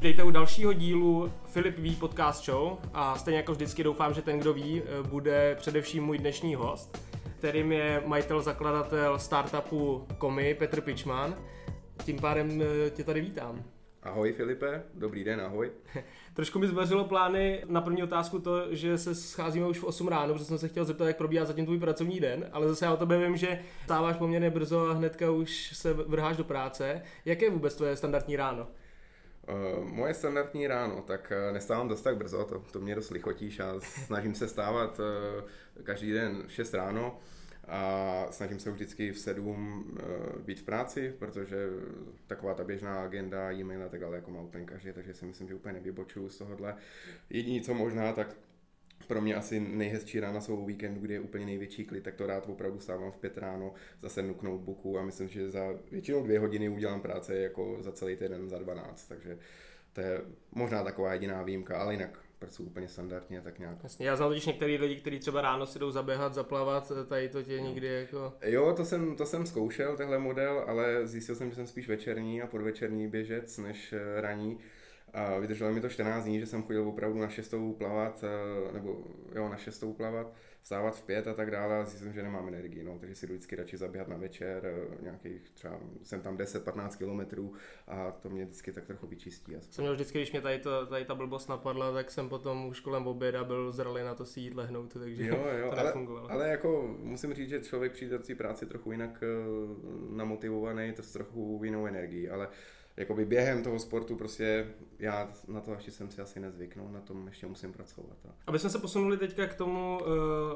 Vítejte u dalšího dílu Filip ví podcast show a stejně jako vždycky doufám, že ten, kdo ví, bude především můj dnešní host, kterým je majitel, zakladatel startupu Komi Petr Pičman. Tím pádem eh, tě tady vítám. Ahoj Filipe, dobrý den, ahoj. Trošku mi zvařilo plány na první otázku to, že se scházíme už v 8 ráno, protože jsem se chtěl zeptat, jak probíhá zatím tvůj pracovní den, ale zase já o tobě vím, že stáváš poměrně brzo a hnedka už se vrháš do práce. Jaké je vůbec tvoje standardní ráno? Uh, moje standardní ráno, tak uh, nestávám dost tak brzo, to, to mě dost lichotíš a snažím se stávat uh, každý den 6 ráno a snažím se vždycky v 7 být v práci, protože taková ta běžná agenda, e-mail a tak dále, jako má úplně každý, takže si myslím, že úplně nevybočuju z tohohle. Jediný, co možná, tak pro mě asi nejhezčí rána jsou víkendu, kdy je úplně největší klid, tak to rád opravdu stávám v pět ráno, zase k notebooku a myslím, že za většinou dvě hodiny udělám práce jako za celý týden za 12, takže to je možná taková jediná výjimka, ale jinak pracuji úplně standardně, tak nějak. Jasně, já znám totiž některý lidi, kteří třeba ráno si jdou zaběhat, zaplavat, tady to tě nikdy jako... Jo, to jsem, to jsem zkoušel, tenhle model, ale zjistil jsem, že jsem spíš večerní a podvečerní běžec než eh, raní. A vydrželo mi to 14 dní, že jsem chodil opravdu na šestou plavat, eh, nebo jo, na šestou plavat, vstávat v pět a tak dále a zjistil jsem, že nemám energii, no, takže si jdu vždycky radši zaběhat na večer, eh, nějakých třeba, jsem tam 10-15 kilometrů a to mě vždycky tak trochu vyčistí. Jsem měl vždycky, když mě tady, to, tady ta blbost napadla, tak jsem potom už kolem oběda byl zralý na to si jít lehnout, takže jo, jo, to ale, ale jako musím říct, že člověk přijde do té práci trochu jinak uh, namotivovaný, to s trochu jinou energií, ale jakoby během toho sportu prostě já na to ještě jsem si asi nezvyknul, na tom ještě musím pracovat. A... Aby jsme se posunuli teďka k tomu, eh,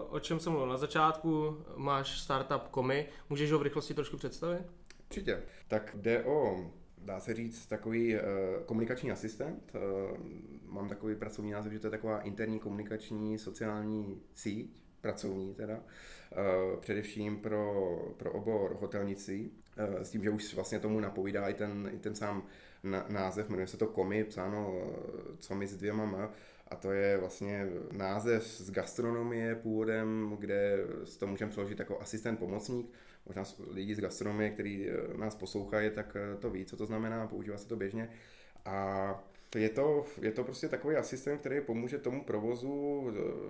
o čem jsem mluvil na začátku, máš startup Komi, můžeš ho v rychlosti trošku představit? Určitě. Tak jde o dá se říct, takový uh, komunikační asistent. Uh, mám takový pracovní název, že to je taková interní komunikační sociální síť, pracovní teda, především pro, pro obor hotelnicí. Eh, s tím, že už vlastně tomu napovídá i ten, i ten sám název, jmenuje se to Komi, psáno eh, co mi s dvěma m, a to je vlastně název z gastronomie původem, kde to můžeme přeložit jako asistent pomocník. Možná lidi z gastronomie, kteří eh, nás poslouchají, tak to ví, co to znamená, používá se to běžně. A je to, je to prostě takový asistent, který pomůže tomu provozu,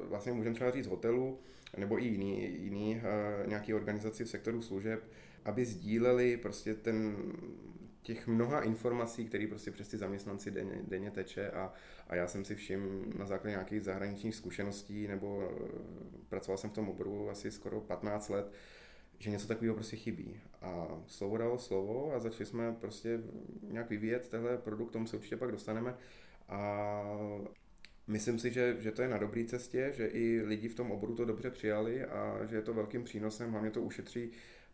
vlastně můžeme třeba říct hotelu, nebo i jiný, jiný nějaký organizaci v sektoru služeb, aby sdíleli prostě ten, těch mnoha informací, které prostě přes ty zaměstnanci denně, denně teče a, a já jsem si všim na základě nějakých zahraničních zkušeností nebo eh, pracoval jsem v tom oboru asi skoro 15 let, že něco takového prostě chybí. A slovo dalo slovo a začali jsme prostě nějak vyvíjet tenhle produkt, tomu se určitě pak dostaneme. A myslím si, že, že to je na dobré cestě, že i lidi v tom oboru to dobře přijali a že je to velkým přínosem, hlavně to ušetří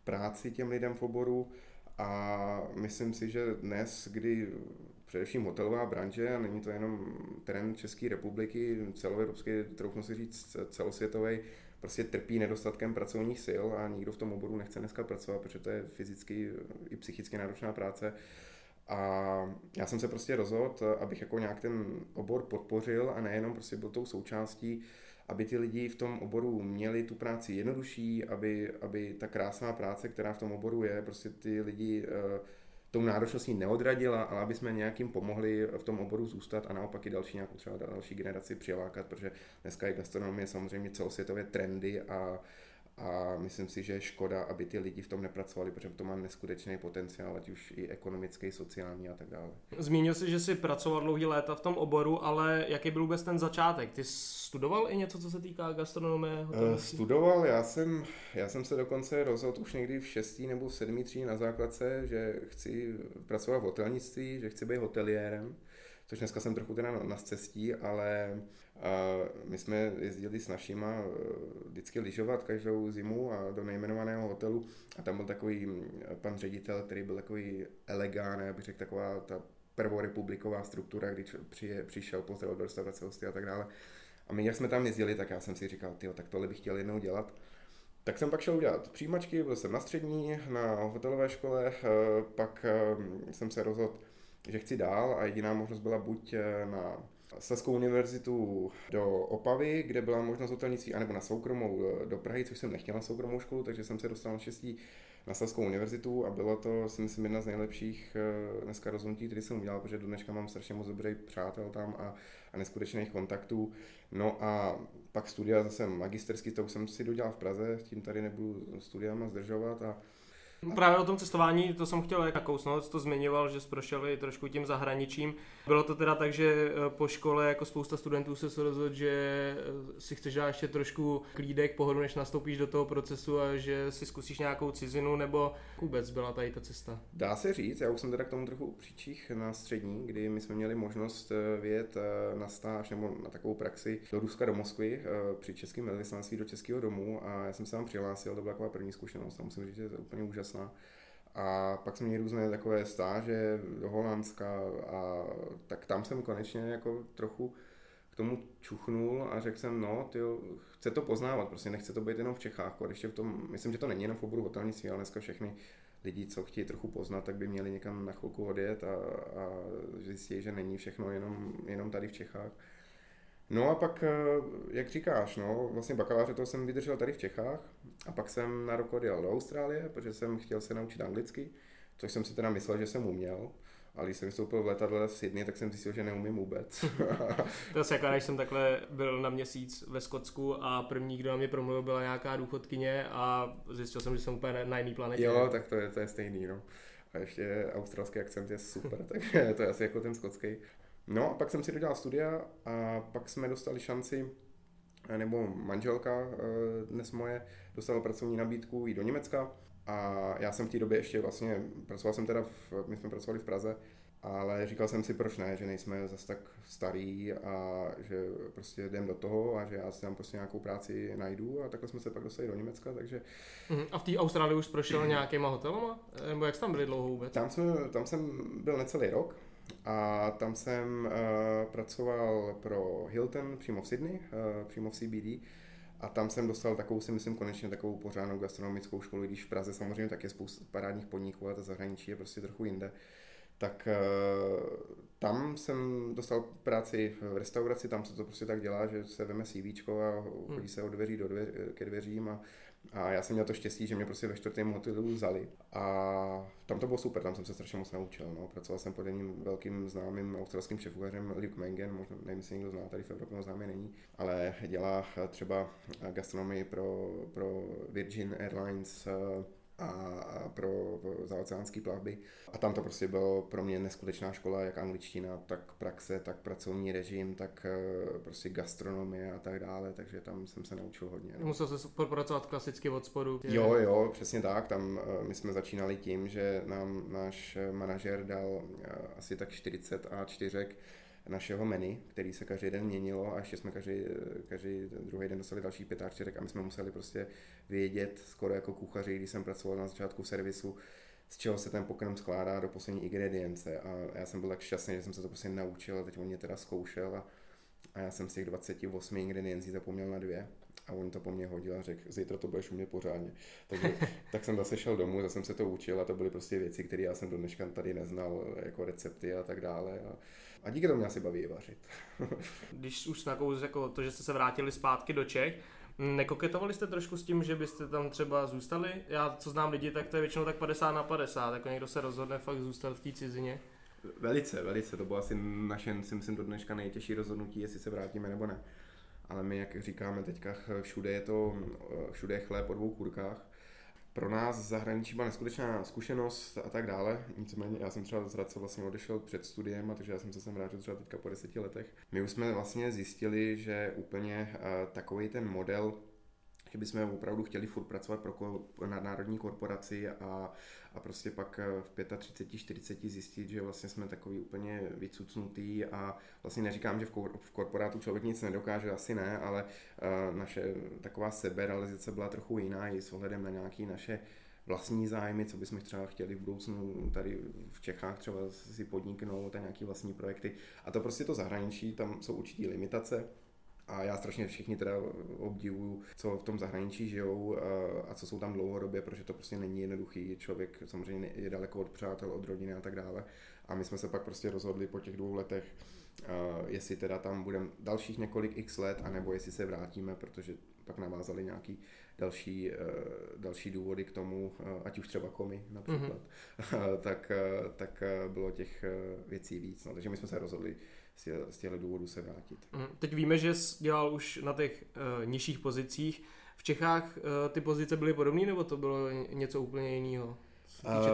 práci těm lidem v oboru a myslím si, že dnes, kdy především hotelová branže, a není to jenom trend České republiky, celoevropský, troufnu si říct celosvětový, prostě trpí nedostatkem pracovních sil a nikdo v tom oboru nechce dneska pracovat, protože to je fyzicky i psychicky náročná práce. A já jsem se prostě rozhodl, abych jako nějak ten obor podpořil a nejenom prostě byl tou součástí aby ty lidi v tom oboru měli tu práci jednodušší, aby, aby ta krásná práce, která v tom oboru je, prostě ty lidi uh, tou náročností neodradila, ale aby jsme nějakým pomohli v tom oboru zůstat a naopak i další nějakou třeba další generaci přilákat, protože dneska je gastronomie samozřejmě celosvětové trendy a a myslím si, že je škoda, aby ty lidi v tom nepracovali, protože to má neskutečný potenciál, ať už i ekonomický, sociální a tak dále. Zmínil jsi, že jsi pracoval dlouhý léta v tom oboru, ale jaký byl vůbec ten začátek? Ty studoval i něco, co se týká gastronomie? Uh, studoval, já jsem, já jsem se dokonce rozhodl už někdy v šestý nebo v sedmý třídě na základce, že chci pracovat v hotelnictví, že chci být hoteliérem což dneska jsem trochu teda na cestí, ale my jsme jezdili s našima e, vždycky lyžovat každou zimu a do nejmenovaného hotelu a tam byl takový pan ředitel, který byl takový elegán, já bych řekl taková ta prvorepubliková struktura, když přije, přišel, pozdravil do restaurace hosty a tak dále. A my, jak jsme tam jezdili, tak já jsem si říkal, tyjo, tak tohle bych chtěl jednou dělat. Tak jsem pak šel udělat přijímačky, byl jsem na střední, na hotelové škole, e, pak e, jsem se rozhodl že chci dál a jediná možnost byla buď na Saskou univerzitu do Opavy, kde byla možnost hotelnictví, anebo na soukromou eh, do Prahy, což jsem nechtěl na soukromou školu, takže jsem se dostal na šestí na Saskou univerzitu a bylo to, si myslím, jedna z nejlepších uh, dneska rozhodnutí, které jsem udělal, protože do dneška mám strašně moc dobrých přátel tam a, a neskutečných kontaktů. No a pak studia zase magisterský, to už jsem si dodělal v Praze, tím tady nebudu studiama zdržovat a Právě o tom cestování, to jsem chtěl nakousnout, to zmiňoval, že jsi prošel i trošku tím zahraničím. Bylo to teda tak, že eh, po škole jako spousta studentů se rozhodl, že eh, si chceš dát ještě trošku klídek pohodu, než nastoupíš do toho procesu a že si zkusíš nějakou cizinu, nebo vůbec byla tady ta cesta? Dá se říct, já už jsem teda k tomu trochu příčích na střední, kdy my jsme měli možnost eh, vyjet na stáž nebo na takovou praxi do Ruska, do Moskvy při českém velvyslanství do Českého domu a já jsem se tam přihlásil, to byla taková první zkušenost a musím říct, že je to úplně úžasné úžasná. A pak jsme měli různé takové stáže do Holandska a tak tam jsem konečně jako trochu k tomu čuchnul a řekl jsem, no, ty chce to poznávat, prostě nechce to být jenom v Čechách, ještě v tom, myslím, že to není jenom v oboru hotelnictví, ale dneska všechny lidi, co chtějí trochu poznat, tak by měli někam na chvilku odjet a, a zjistit, že není všechno jenom, jenom tady v Čechách. No a pak, eh, jak říkáš, no, vlastně bakaláře to jsem vydržel tady v Čechách a pak jsem na rok odjel do Austrálie, protože jsem chtěl se naučit anglicky, což jsem si teda myslel, že jsem uměl. Ale když jsem vystoupil v letadle z Sydney, tak jsem zjistil, že neumím vůbec. to se jako, když jsem takhle byl na měsíc ve Skotsku a první, kdo na mě promluvil, byla nějaká důchodkyně a zjistil jsem, že jsem úplně na jiný planetě. Jo, tak to je, to je stejný, no. A ještě australský akcent je super, takže to je asi jako ten skotský. No a pak jsem si dodělal studia a pak jsme dostali šanci, nebo manželka eh, dnes moje, dostala pracovní nabídku i do Německa a já jsem v té době ještě vlastně, pracoval jsem teda, v, my jsme pracovali v Praze, ale říkal jsem si, proč ne, že nejsme zase tak starý a že prostě jdem do toho a že já si tam prostě nějakou práci najdu a takhle jsme se pak dostali do Německa, takže... Uh-huh. A v té Austrálii už prošel nějakýma hotelama? Nebo jak tam byli dlouho vůbec? Tam, jsme, tam jsem byl necelý rok, a tam jsem uh, pracoval pro Hilton přímo v Sydney, uh, přímo v CBD. A tam jsem dostal takovou, si myslím, konečně takovou pořádnou gastronomickou školu, když v Praze samozřejmě tak je spousta parádních podniků, ale ta zahraničí je prostě trochu jinde. Tak uh, tam jsem dostal práci v restauraci, tam se to prostě tak dělá, že se veme CV a chodí se od dveří do dveř, ke dveřím a a já jsem měl to štěstí, že mě prostě ve čtvrtém hotelu vzali. A tam to bylo super, tam jsem se strašně moc naučil. No. Pracoval jsem pod jedním velkým známým australským šefukařem Luke Mengen, možná nevím, jestli někdo zná, tady v Evropě známý není, ale dělá třeba gastronomii pro, pro Virgin Airlines, a pro zaoceánské plavby. A tam to prostě bylo pro mě neskutečná škola, jak angličtina, tak praxe, tak pracovní režim, tak eh, prostě gastronomie a tak dále, takže tam jsem se naučil hodně. No. Musel se pracovat klasicky od spodu. Jo, jo, přesně tak. Tam eh, my jsme začínali tím, že nám náš manažer dal asi tak 40 a čtyřek našeho menu, který se každý den měnilo a ještě jsme každý, každý druhý den dostali další pětáčtěrek a my jsme museli prostě vědět, skoro jako kuchaři, když jsem pracoval na začátku servisu, z čeho se ten pokrm skládá do poslední ingredience. A já jsem byl tak šťastný, že jsem se to prostě naučil a teď on mě teda zkoušel a, a já jsem z těch 28 ingrediencí zapomněl na dvě a on to po mně hodil a řekl, zítra to budeš umět pořádně. Takže, tak jsem zase šel domů, zase jsem se to učil a to byly prostě věci, které já jsem do dneška tady neznal, jako recepty a tak dále. A, a díky tomu mě asi baví vařit. Když už takovou jako to, že jste se vrátili zpátky do Čech, Nekoketovali jste trošku s tím, že byste tam třeba zůstali? Já, co znám lidi, tak to je většinou tak 50 na 50, jako někdo se rozhodne fakt zůstat v té cizině. Velice, velice, to bylo asi naše, si myslím, do dneška nejtěžší rozhodnutí, jestli se vrátíme nebo ne. Ale my, jak říkáme teďka, všude je to, všude je chléb po dvou kurkách pro nás zahraničí byla neskutečná zkušenost a tak dále. Nicméně já jsem třeba z Hradce vlastně odešel před studiem, a takže já jsem se sem vrátil třeba teďka po deseti letech. My už jsme vlastně zjistili, že úplně uh, takový ten model že bychom opravdu chtěli furt pracovat pro nadnárodní korporaci a, a prostě pak eh, v 35, 40 zjistit, že vlastně jsme takový úplně vycucnutý a vlastně neříkám, že v, kor- v korporátu člověk nic nedokáže, asi ne, ale uh, naše taková seberealizace byla trochu jiná i s ohledem na nějaké naše vlastní zájmy, co bychom třeba chtěli v budoucnu tady v Čechách třeba si podniknout a nějaký vlastní projekty. A to prostě to zahraničí, tam jsou určitý limitace, A já strašně všichni teda obdivuju, co v tom zahraničí žijou a co jsou tam dlouhodobě, protože to prostě není jednoduchý. Člověk samozřejmě je daleko od přátel, od rodiny a tak dále. A my jsme se pak prostě rozhodli po těch dvou letech, jestli teda tam budeme dalších několik x let, anebo jestli se vrátíme, protože pak navázali nějaký další, další důvody k tomu, ať už třeba komy například, mm-hmm. tak, tak bylo těch věcí víc. No, takže my jsme se rozhodli z těchto důvodů se vrátit. Mhm. Teď víme, že jsi dělal už na těch uh, nižších pozicích. V Čechách uh, ty pozice byly podobné, nebo to bylo něco úplně jiného?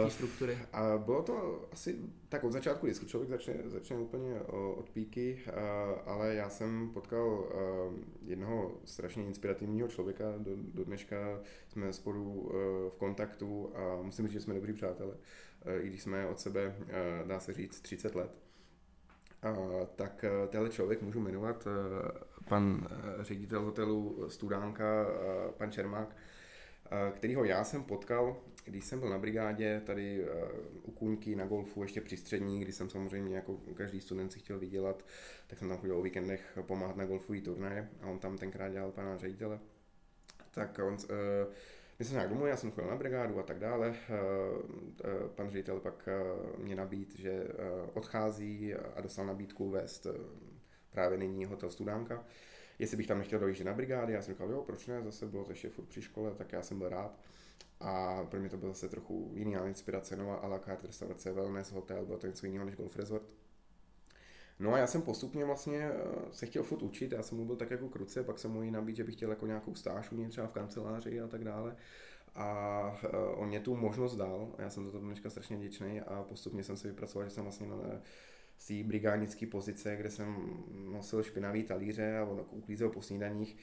Uh, struktury. A bylo to asi tak od začátku vždycky člověk začne, začne úplně od píky, ale já jsem potkal jednoho strašně inspirativního člověka, do, do dneška jsme spolu v kontaktu a musím říct, že jsme dobrý přátelé, i když jsme od sebe, dá se říct, 30 let tak eh, tenhle člověk můžu jmenovat eh, pan eh, ředitel hotelu Studánka, pan Čermák, kterýho já jsem potkal, když jsem byl na brigádě tady u Kůňky na golfu, ještě při střední, kdy jsem samozřejmě jako každý student si chtěl vydělat, tak jsem tam chodil o víkendech pomáhat na golfový turnaje a on tam tenkrát dělal pana ředitele. Tak on, my jsme nějak domů, já jsem chodil na brigádu a tak dále. Eh, eh, pan ředitel pak eh, mě nabít, že odchází a dostal nabídku vést právě nyní hotel Studánka. Jestli bych tam nechtěl dojíždět na brigády, já jsem říkal, jo, proč ne, zase bylo to ještě furt při škole, tak já jsem byl rád. A pro mě to byl zase trochu jiný inspirace, nová a la carte restaurace, wellness, hotel, bylo to něco jiného než golf resort. No a já jsem postupně vlastně se chtěl furt učit, já jsem mluvil tak jako kruce, pak jsem mu jí nabít, že bych chtěl jako nějakou stáž u třeba v kanceláři a tak dále. A on mě tu možnost dal, a já jsem za to dneška strašně vděčný a postupně jsem se vypracoval, že jsem vlastně na z té brigádnické pozice, kde jsem nosil špinavý talíře a on uklízel po snídaních,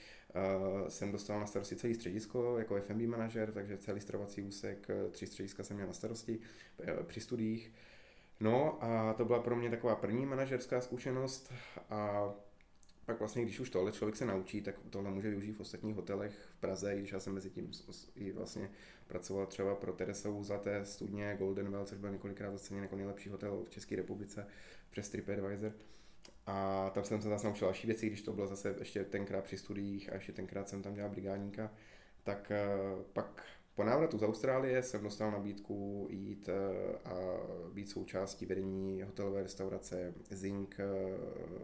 jsem dostal na starosti celý středisko jako FMB manažer, takže celý stravovací úsek, tři střediska jsem měl na starosti při studiích. No a to byla pro mě taková první manažerská zkušenost a pak vlastně, když už tohle člověk se naučí, tak tohle může využít v ostatních hotelech v Praze, i když já jsem mezi tím i vlastně pracoval třeba pro Teresovu Zlaté studně Golden Well, což byl několikrát oceněn jako nejlepší hotel v České republice přes TripAdvisor. A tam jsem se zase naučil další věci, když to bylo zase ještě tenkrát při studiích a ještě tenkrát jsem tam dělal brigádníka, tak eh, pak po návratu z Austrálie jsem dostal nabídku jít eh, a být součástí vedení hotelové restaurace Zink eh,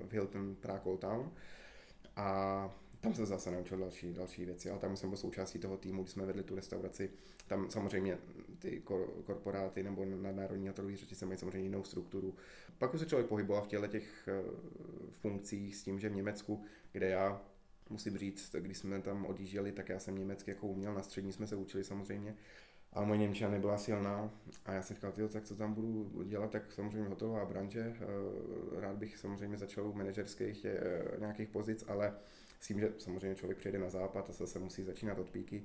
v Hilton Prague Old Town. A tam jsem zase naučil další, další věci, ale tam jsem byl součástí toho týmu, kdy jsme vedli tu restauraci. Tam samozřejmě ty korporáty nebo nadnárodní hotelové řetězce mají samozřejmě jinou strukturu. Pak už se člověk pohyboval v těch eh, funkcích s tím, že v Německu, kde já musím říct, když jsme tam odjížděli, tak já jsem německy jako uměl, na střední jsme se učili samozřejmě, ale moje Němčina nebyla silná a já jsem říkal, tyjo, tak co tam budu dělat, tak samozřejmě hotová branže, eh, rád bych samozřejmě začal u manažerských eh, nějakých pozic, ale s tím, že samozřejmě člověk přijde na západ a zase musí začínat od píky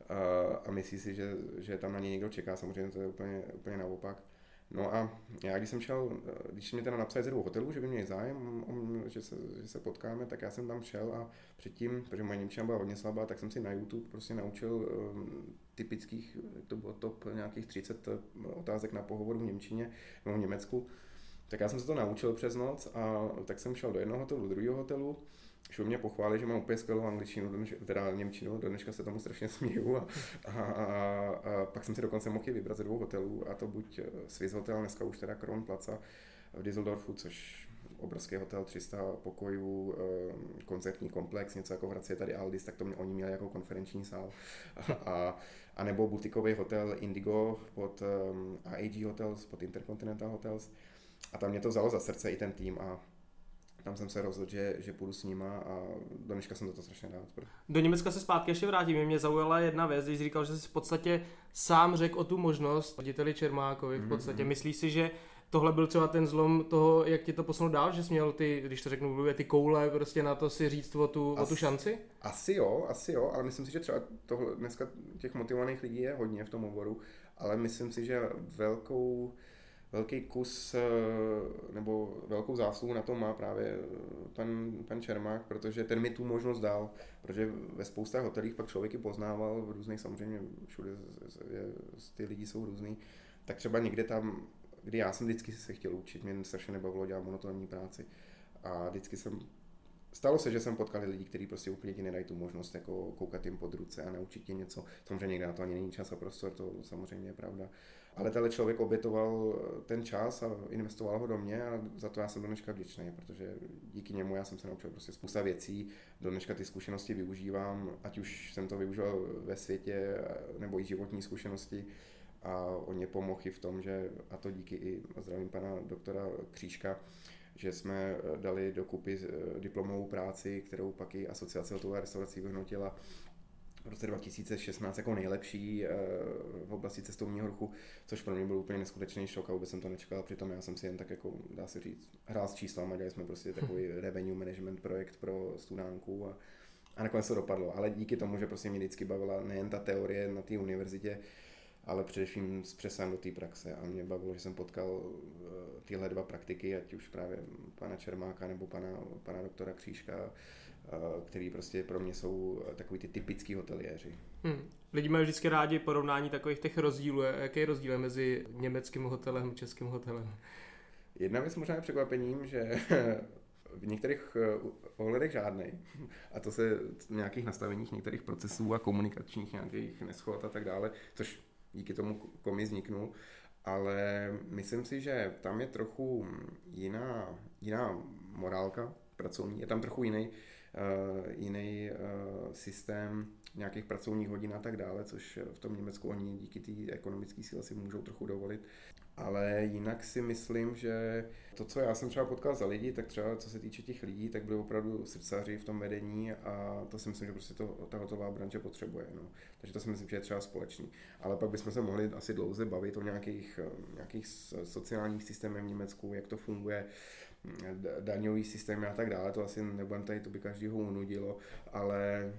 eh, a myslí si, že, že tam na něj někdo čeká, samozřejmě to je úplně, úplně naopak. No a já, když jsem šel, když mě teda napsali ze dvou hotelů, že by měli zájem, že se, že se potkáme, tak já jsem tam šel a předtím, protože moje Němčina byla hodně slabá, tak jsem si na YouTube prostě naučil um, typických, to bylo top nějakých 30 eh, otázek na pohovoru v Němčině nebo v Německu. Tak já jsem se to naučil přes noc a tak jsem šel do jednoho hotelu, do druhého hotelu Šel mě pochválit, že mám úplně skvělou angličtinu, teda němčinu, do dneška se tomu strašně směju a, a, a, a pak jsem si dokonce mohl vybrat ze dvou hotelů a to buď eh, Swiss Hotel, dneska už teda Kron Plaza v Düsseldorfu, což obrovský hotel, 300 pokojů, eh, koncertní komplex, něco jako v Hradci je tady Aldis, tak to mě oni měli jako konferenční sál. A, a nebo butikový hotel Indigo pod um, eh, AAG Hotels, pod Intercontinental Hotels. A tam mě to vzalo za srdce i ten tým a tam jsem se rozhodl, že, že půjdu s nima a do dneška jsem za to strašně rád. Do Německa se zpátky ještě vrátím. Mě zaujala jedna věc, když jsi říkal, že jsi v podstatě sám řekl o tu možnost řediteli Čermákovi. V podstatě mm-hmm. myslíš si, že tohle byl třeba ten zlom toho, jak ti to posunul dál, že jsi měl ty, když to řeknu, ty koule prostě na to si říct o tu, asi, o tu šanci? Asi jo, asi jo, ale myslím si, že třeba tohle, dneska těch motivovaných lidí je hodně v tom oboru, ale myslím si, že velkou velký kus eh, nebo velkou zásluhu na tom má právě eh, pan, pan Čermák, protože ten mi tu možnost dal, protože ve spousta hotelích pak člověk i poznával, v různých samozřejmě všude je, ty lidi jsou různý, tak třeba někde tam, kdy já jsem vždycky se chtěl učit, mě strašně nebavilo dělat monotonní práci a vždycky jsem stalo se, že jsem potkal lidi, kteří prostě úplně ti nedají tu možnost jako koukat jim pod ruce a naučit tě něco. Samozřejmě někde na to ani není čas a prostor, to samozřejmě je pravda. Ale tenhle člověk obětoval ten čas a investoval ho do mě a za to já jsem do dneška vděčný, protože díky němu já jsem se naučil prostě spousta věcí. Do dneška ty zkušenosti využívám, ať už jsem to využil ve světě nebo i životní zkušenosti a on mě pomohl i v tom, že, a to díky i zdravím pana doktora Křížka, že jsme dali dokupy diplomovou práci, kterou pak i asociace hotové restaurací vyhnutila v roce 2016 jako nejlepší eh, v oblasti cestovního ruchu, což pro mě byl úplně neskutečný šok a vůbec jsem to nečekal, přitom já jsem si jen tak jako, dá se říct, hrál s číslama, dělali jsme prostě takový revenue management projekt pro studánku a, a nakonec to dopadlo, ale díky tomu, že prostě mě vždycky bavila nejen ta teorie na té univerzitě, ale především s přesahem do té praxe. A mě bavilo, že jsem potkal eh, tyhle dva praktiky, ať už právě pana Čermáka nebo pana, pana doktora Křížka, který prostě pro mě jsou eh, takový ty typický hoteliéři. Hmm. Lidi mají vždycky rádi porovnání takových těch rozdílů. Jaký je rozdíl mezi německým hotelem a českým hotelem? Jedna věc možná je překvapením, že v některých eh, ohledech žádný. A to se v nějakých nastaveních některých procesů a komunikačních nějakých neschod a tak dále, což díky tomu komi vzniknul. Ale myslím si, že tam je trochu jiná, jiná morálka pracovní, je tam trochu jiný Eh, jiný eh, systém nějakých pracovních hodin a tak dále, což v tom Německu oni díky té ekonomické síle si můžou trochu dovolit. Ale jinak si myslím, že to, co já jsem třeba potkal za lidi, tak třeba co se týče těch lidí, tak byli opravdu srdcaři v tom vedení a to si myslím, že prostě to, ta hotová branže potřebuje. No. Takže to si myslím, že je třeba společný. Ale pak bychom se mohli asi dlouze bavit o nějakých, eh, nějakých sociálních systémech v Německu, jak to funguje, daňový systém a tak dále, to asi nebudem tady, to by každýho unudilo, ale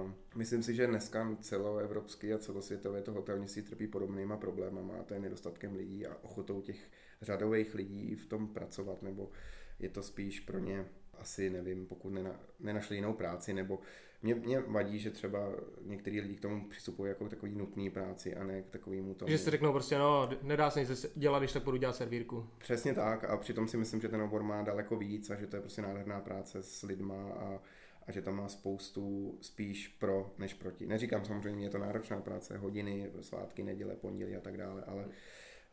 uh, myslím si, že dneska celoevropský a celosvětově to hotelnictví trpí podobnýma problémama a to je nedostatkem lidí a ochotou těch řadových lidí v tom pracovat, nebo je to spíš pro ně asi nevím, pokud nena, nenašli jinou práci, nebo mě, mě vadí, že třeba některý lidi k tomu přistupují jako k takový nutný práci a ne k takovému tomu. Že si řeknou prostě, no, nedá se nic dělat, když tak budu dělat servírku. Přesně tak a přitom si myslím, že ten obor má daleko víc a že to je prostě nádherná práce s lidma a, a že tam má spoustu spíš pro než proti. Neříkám samozřejmě, je to náročná práce, hodiny, svátky, neděle, pondělí a tak dále, ale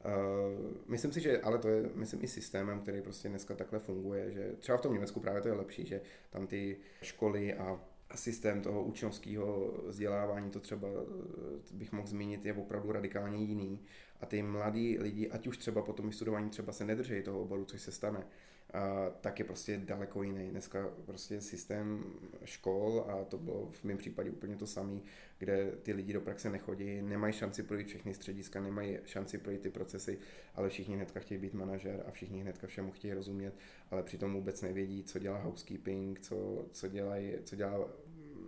Uh, myslím si, že ale to je, myslím, i systémem, který prostě dneska takhle funguje, že třeba v tom Německu právě to je lepší, že tam ty školy a systém toho učňovského vzdělávání, to třeba eh, bych mohl zmínit, je opravdu radikálně jiný. A ty mladí lidi, ať už třeba po tom vystudování třeba se nedržejí toho oboru, což se stane, a tak je prostě daleko jiný. Dneska prostě systém škol, a to bylo v mém případě úplně to samé, kde ty lidi do praxe nechodí, nemají šanci projít všechny střediska, nemají šanci projít ty procesy, ale všichni hnedka chtějí být manažer a všichni hnedka všemu chtějí rozumět, ale přitom vůbec nevědí, co dělá housekeeping, co, co, dělají, co dělá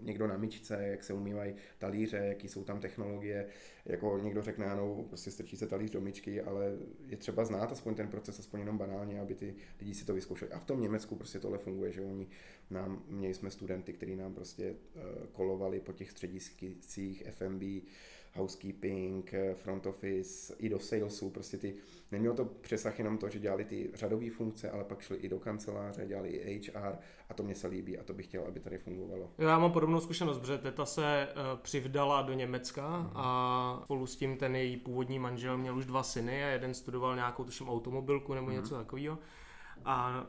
někdo na myčce, jak se umývají talíře, jaký jsou tam technologie, jako někdo řekne, ano, prostě strčí se talíř do myčky, ale je třeba znát aspoň ten proces, aspoň jenom banálně, aby ty lidi si to vyzkoušeli. A v tom Německu prostě tohle funguje, že oni nám, měli jsme studenty, kteří nám prostě uh, kolovali po těch střediscích FMB, housekeeping, eh, front office, i do salesu, prostě ty, nemělo to přesah jenom to, že dělali ty řadové funkce, ale pak šli i do kanceláře, dělali i HR a to mě se líbí a to bych chtěl, aby tady fungovalo. Já mám podobnou zkušenost, protože teta se uh, přivdala do Německa mm. a spolu s tím ten její původní manžel měl už dva syny a jeden studoval nějakou tuším automobilku nebo mm. něco takového a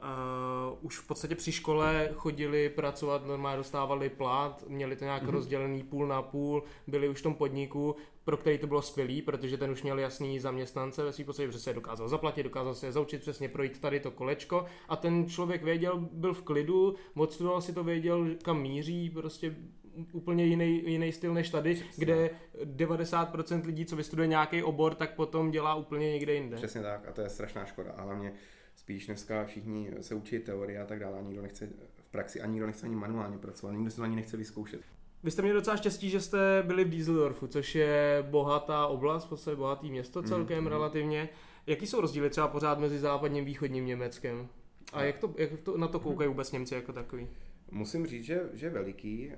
uh, už v podstatě při škole chodili pracovat, normálně dostávali plat, měli to nějak mm-hmm. rozdělený půl na půl, byli už v tom podniku, pro který to bylo skvělý, protože ten už měl jasný zaměstnance ve svým podstatě, že se dokázal zaplatit, dokázal se je zaučit přesně projít tady to kolečko a ten člověk věděl, byl v klidu, odstudoval si to, věděl, kam míří, prostě úplně jiný, jiný styl než tady, Přesně. kde 90% lidí, co vystuduje nějaký obor, tak potom dělá úplně někde jinde. Přesně tak a to je strašná škoda a hlavně spíš dneska všichni se učí teorie a tak dále a nikdo nechce v praxi a nikdo nechce ani manuálně pracovat, nikdo si to ani nechce vyzkoušet. Vy jste měli docela štěstí, že jste byli v Düsseldorfu, což je bohatá oblast, v podstatě bohatý město celkem mm, relativně. Jaký jsou rozdíly třeba pořád mezi západním a východním Německem? A jak, to, jak to, na to koukají vůbec Němci jako takový? Musím říct, že, že je veliký.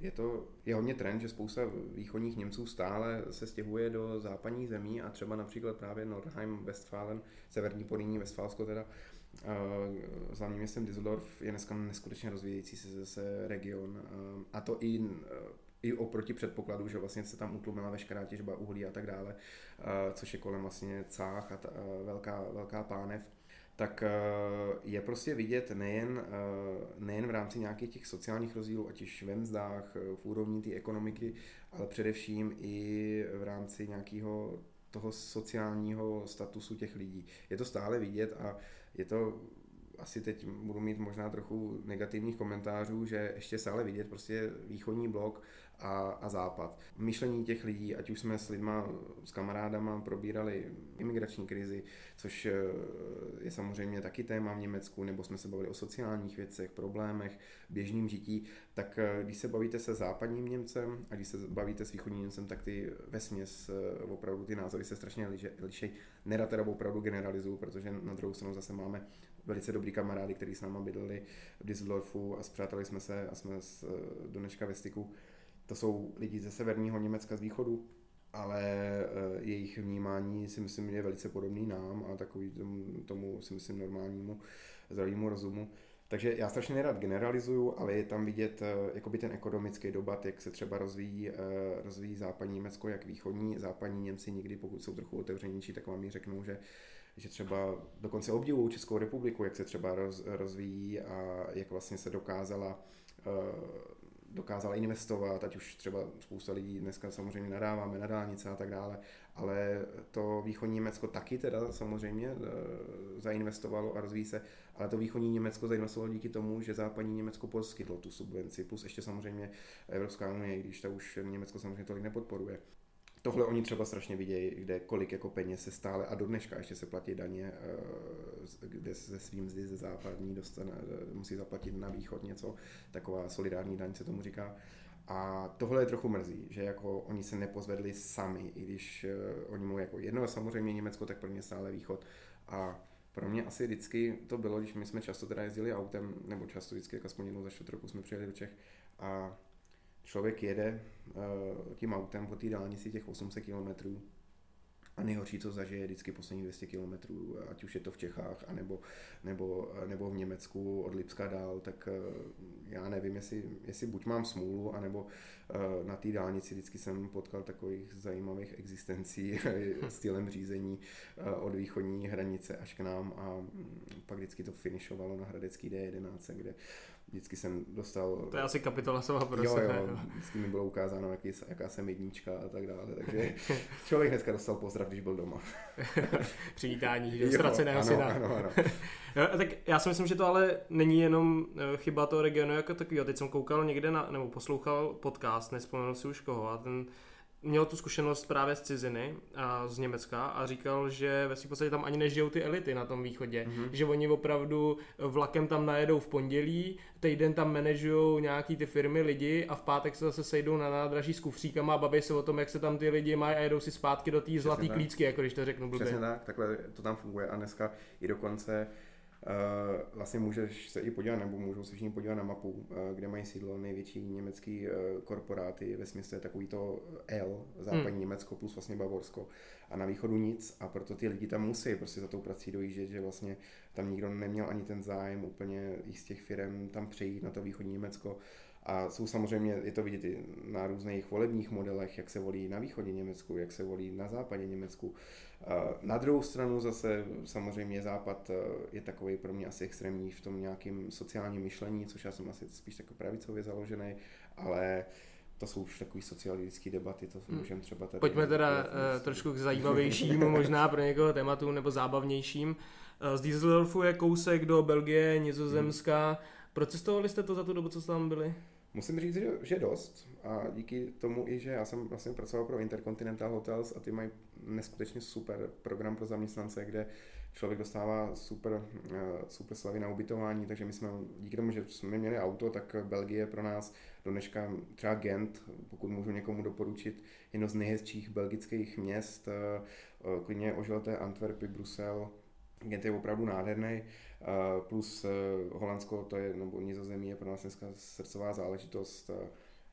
Je to je hodně trend, že spousta východních Němců stále se stěhuje do západních zemí a třeba například právě Nordheim, Westfalen, severní Poríní, Westfalsko teda, hlavním městem Düsseldorf je dneska neskutečně rozvíjející se zase region a to i i oproti předpokladu, že vlastně se tam utlumila veškerá těžba uhlí a tak dále, což je kolem vlastně Cách a ta, velká, velká pánev tak je prostě vidět nejen, nejen v rámci nějakých těch sociálních rozdílů, ať už ve mzdách, v úrovni té ekonomiky, ale především i v rámci nějakého toho sociálního statusu těch lidí. Je to stále vidět a je to asi teď budu mít možná trochu negativních komentářů, že ještě stále vidět prostě východní blok a, a západ. Myšlení těch lidí, ať už jsme s lidma, s kamarádama probírali imigrační krizi, což eh, je samozřejmě taky téma v Německu, nebo jsme se bavili o sociálních věcech, problémech, běžným žití, tak eh, když se bavíte se západním Němcem a když se bavíte s východním Němcem, tak ty vesměs eh, opravdu ty názory se strašně liší. Nerad teda opravdu generalizuju, protože na druhou stranu zase máme velice dobrý kamarády, kteří s náma bydleli v Düsseldorfu a zpřáteli jsme se a jsme z, do dneška ve styku. To jsou lidi ze severního Německa, z východu, ale eh, jejich vnímání si myslím je velice podobný nám a takový tomu, tomu si myslím normálnímu zdravému rozumu. Takže já strašně nerad generalizuju, ale je tam vidět eh, jakoby ten ekonomický dobat, jak se třeba rozvíjí, eh, rozvíjí západní Německo, jak východní. Západní Němci nikdy, pokud jsou trochu otevřenější, tak vám ji řeknou, že že třeba dokonce obdivují Českou republiku, jak se třeba roz, rozvíjí a jak vlastně se dokázala dokázala investovat, ať už třeba spousta lidí dneska samozřejmě nadáváme na dálnice a tak dále, ale to východní Německo taky teda samozřejmě e, zainvestovalo a rozvíjí se, ale to východní Německo zainvestovalo díky tomu, že západní Německo poskytlo tu subvenci, plus ještě samozřejmě Evropská unie, když to už Německo samozřejmě tolik nepodporuje tohle oni třeba strašně vidějí, kde kolik jako peněz se stále a do dneška ještě se platí daně, eh, kde se svým mzdy ze západní dostane, eh, musí zaplatit na východ něco, taková solidární daň se tomu říká. A tohle je trochu mrzí, že jako oni se nepozvedli sami, i když uh, oni mu jako jedno samozřejmě Německo, tak pro mě stále východ. A pro mě asi vždycky to bylo, když my jsme často teda jezdili autem, nebo často vždycky, jak aspoň jednou za čtvrt roku jsme přijeli do Čech a člověk jede uh, tím autem po té dálnici těch 800 kilometrů a nejhorší, co zažije, je vždycky poslední 200 km, ať už je to v Čechách, anebo, nebo, nebo v Německu od Lipska dál, tak uh, já nevím, jestli, jestli buď mám smůlu, anebo uh, na té dálnici vždycky jsem potkal takových zajímavých existencí stylem řízení od východní hranice až k nám a um, pak vždycky to finišovalo na Hradecký D11, kde vždycky jsem dostal... To je asi kapitola sama pro jo, jo, vždycky mi bylo ukázáno, jaký, jaká jsem jednička a tak dále, takže člověk dneska dostal pozdrav, když byl doma. Přivítání, že ztraceného syna. Ano, ano. tak já si myslím, že to ale není jenom eh, chyba toho regionu jako takového. Teď jsem koukal někde na, nebo poslouchal podcast, nespomenu si už koho, a ten měl tu zkušenost právě z ciziny a z Německa a říkal, že ve svým podstatě tam ani nežijou ty elity na tom východě, mm-hmm. že oni opravdu vlakem tam najedou v pondělí, týden tam manažují nějaký ty firmy, lidi a v pátek se zase sejdou na nádraží s kufříkama a baví se o tom, jak se tam ty lidi mají a jedou si zpátky do té zlaté klíčky, jako když to řeknu blbě. Přesně tak, takhle to tam funguje a dneska i dokonce Eh, vlastně můžeš se i podívat, nebo můžou se všichni podívat na mapu, eh, kde mají sídlo největší německý eh, korporáty, ve smyslu je takový to L, západní hmm. Německo plus vlastně Bavorsko a na východu nic a proto ty lidi tam musí prostě za tou prací dojíždět, že vlastně tam nikdo neměl ani ten zájem úplně i z těch firm tam přejít na to východní Německo a jsou samozřejmě, je to vidět i na různých volebních modelech, jak se volí na východě Německu, jak se volí na západě Německu. Na druhou stranu zase samozřejmě Západ eh, je takový pro mě asi extrémní v tom nějakém sociálním myšlení, což já jsem asi spíš takový pravicově založený, ale to jsou už takové socialistické debaty, to hmm. můžeme třeba tady... Pojďme teda uh, trošku k zajímavějším, možná pro někoho tématu, nebo zábavnějším. Uh, z Düsseldorfu je kousek do Belgie, Nizozemska. Hmm. Procestovali jste to za tu dobu, co jste tam byli? Musím říct, že, že dost a díky tomu i, že já jsem vlastně pracoval pro Intercontinental Hotels a ty mají neskutečně super program pro zaměstnance, kde člověk dostává super, eh, super slavy na ubytování, takže my jsme díky tomu, že jsme měli auto, tak Belgie pro nás do dneška třeba Gent, pokud můžu někomu doporučit, jedno z nejhezčích belgických měst, eh, eh, klidně ožilté Antwerpy, Brusel, Gent je opravdu nádherný, plus Holandsko, to je, nebo Nizozemí je pro nás dneska srdcová záležitost,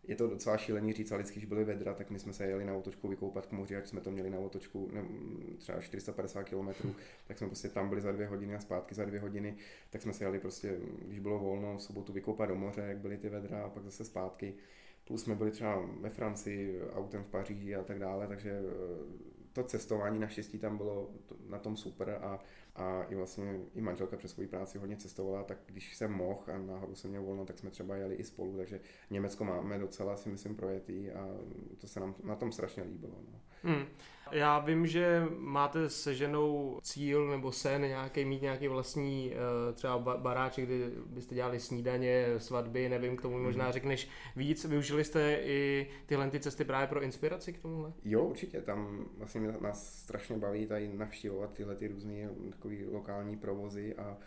je to docela šílený říct, ale když byly vedra, tak my jsme se jeli na otočku vykoupat k moři, ať jsme to měli na otočku ne, třeba 450 km, tak jsme prostě tam byli za dvě hodiny a zpátky za dvě hodiny, tak jsme se jeli prostě, když bylo volno, v sobotu vykoupat do moře, jak byly ty vedra a pak zase zpátky. Plus jsme byli třeba ve Francii, autem v Paříži a tak dále, takže to cestování naštěstí tam bylo na tom super a, a i vlastně i manželka přes svoji práci hodně cestovala, tak když jsem mohl a náhodou jsem měl volno, tak jsme třeba jeli i spolu, takže Německo máme docela si myslím projetý a to se nám na tom strašně líbilo. No. Hmm. Já vím, že máte se ženou cíl nebo sen nějaký, mít nějaký vlastní eh, třeba baráček, kde byste dělali snídaně, svatby, nevím, k tomu možná hmm. řekneš víc. Využili jste i tyhle ty cesty právě pro inspiraci k tomuhle? Jo, určitě. Tam vlastně nás strašně baví tady navštěvovat tyhle ty různé takový lokální provozy a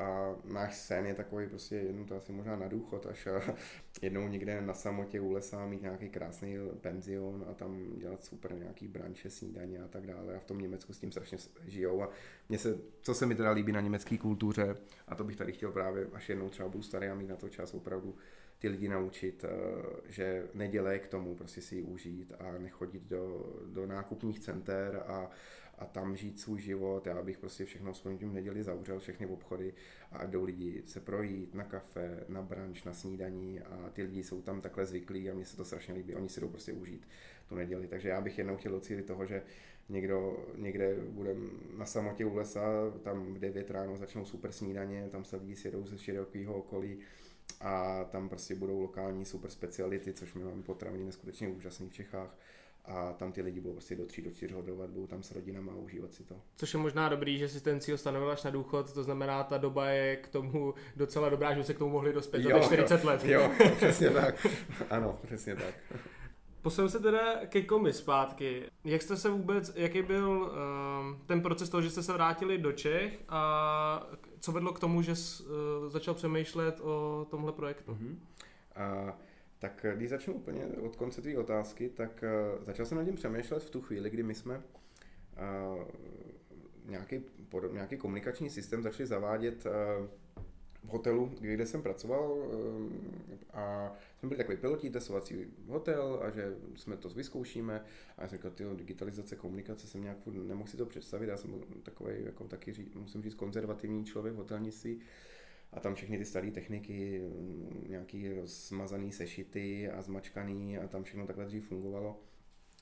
a náš sen je takový prostě jednou to asi možná na důchod, až jednou někde na samotě u lesa mít nějaký krásný penzion a tam dělat super nějaký branče, snídaně a tak dále. A v tom Německu s tím strašně žijou. A mě se, co se mi teda líbí na německé kultuře, a to bych tady chtěl právě, až jednou třeba budu starý a mít na to čas opravdu ty lidi naučit, eh, že nedělej k tomu prostě si ji užít a nechodit do, do nákupních center a, a tam žít svůj život. Já bych prostě všechno aspoň tím neděli zavřel, všechny obchody a jdou lidi se projít na kafe, na branč, na snídaní a ty lidi jsou tam takhle zvyklí a mně se to strašně líbí. Oni si jdou prostě užít tu neděli. Takže já bych jednou chtěl docílit toho, že někdo někde bude na samotě u lesa, tam v 9 ráno začnou super snídaně, tam se lidi sjedou ze širokého okolí a tam prostě budou lokální super speciality, což my máme potraviny neskutečně úžasný v Čechách a tam ty lidi budou prostě do tří, do čtyř hodovat, budou tam s rodinama a užívat si to. Což je možná dobrý, že si ten cíl stanovil až na důchod, to znamená, ta doba je k tomu docela dobrá, že se k tomu mohli dospět jo, za 40 jo, let. Jo, přesně tak. Ano, přesně tak. Posunu se teda ke komi zpátky. Jak jste se vůbec, jaký byl uh, ten proces toho, že jste se vrátili do Čech a co vedlo k tomu, že jsi uh, začal přemýšlet o tomhle projektu? Uh-huh. Uh, tak když začnu úplně od konce té otázky, tak uh, začal jsem nad tím přemýšlet v tu chvíli, kdy my jsme uh, nějaký, nějaký komunikační systém začali zavádět v hotelu, kde jsem pracoval a jsme byli takový pilotní testovací hotel a že jsme to vyzkoušíme. A já jsem říkal, tyjo, digitalizace, komunikace jsem nějak nemohl si to představit, já jsem takový, jako taky, musím říct, konzervativní člověk v hotelnictví a tam všechny ty staré techniky, nějaký smazaný sešity a zmačkaný a tam všechno takhle dřív fungovalo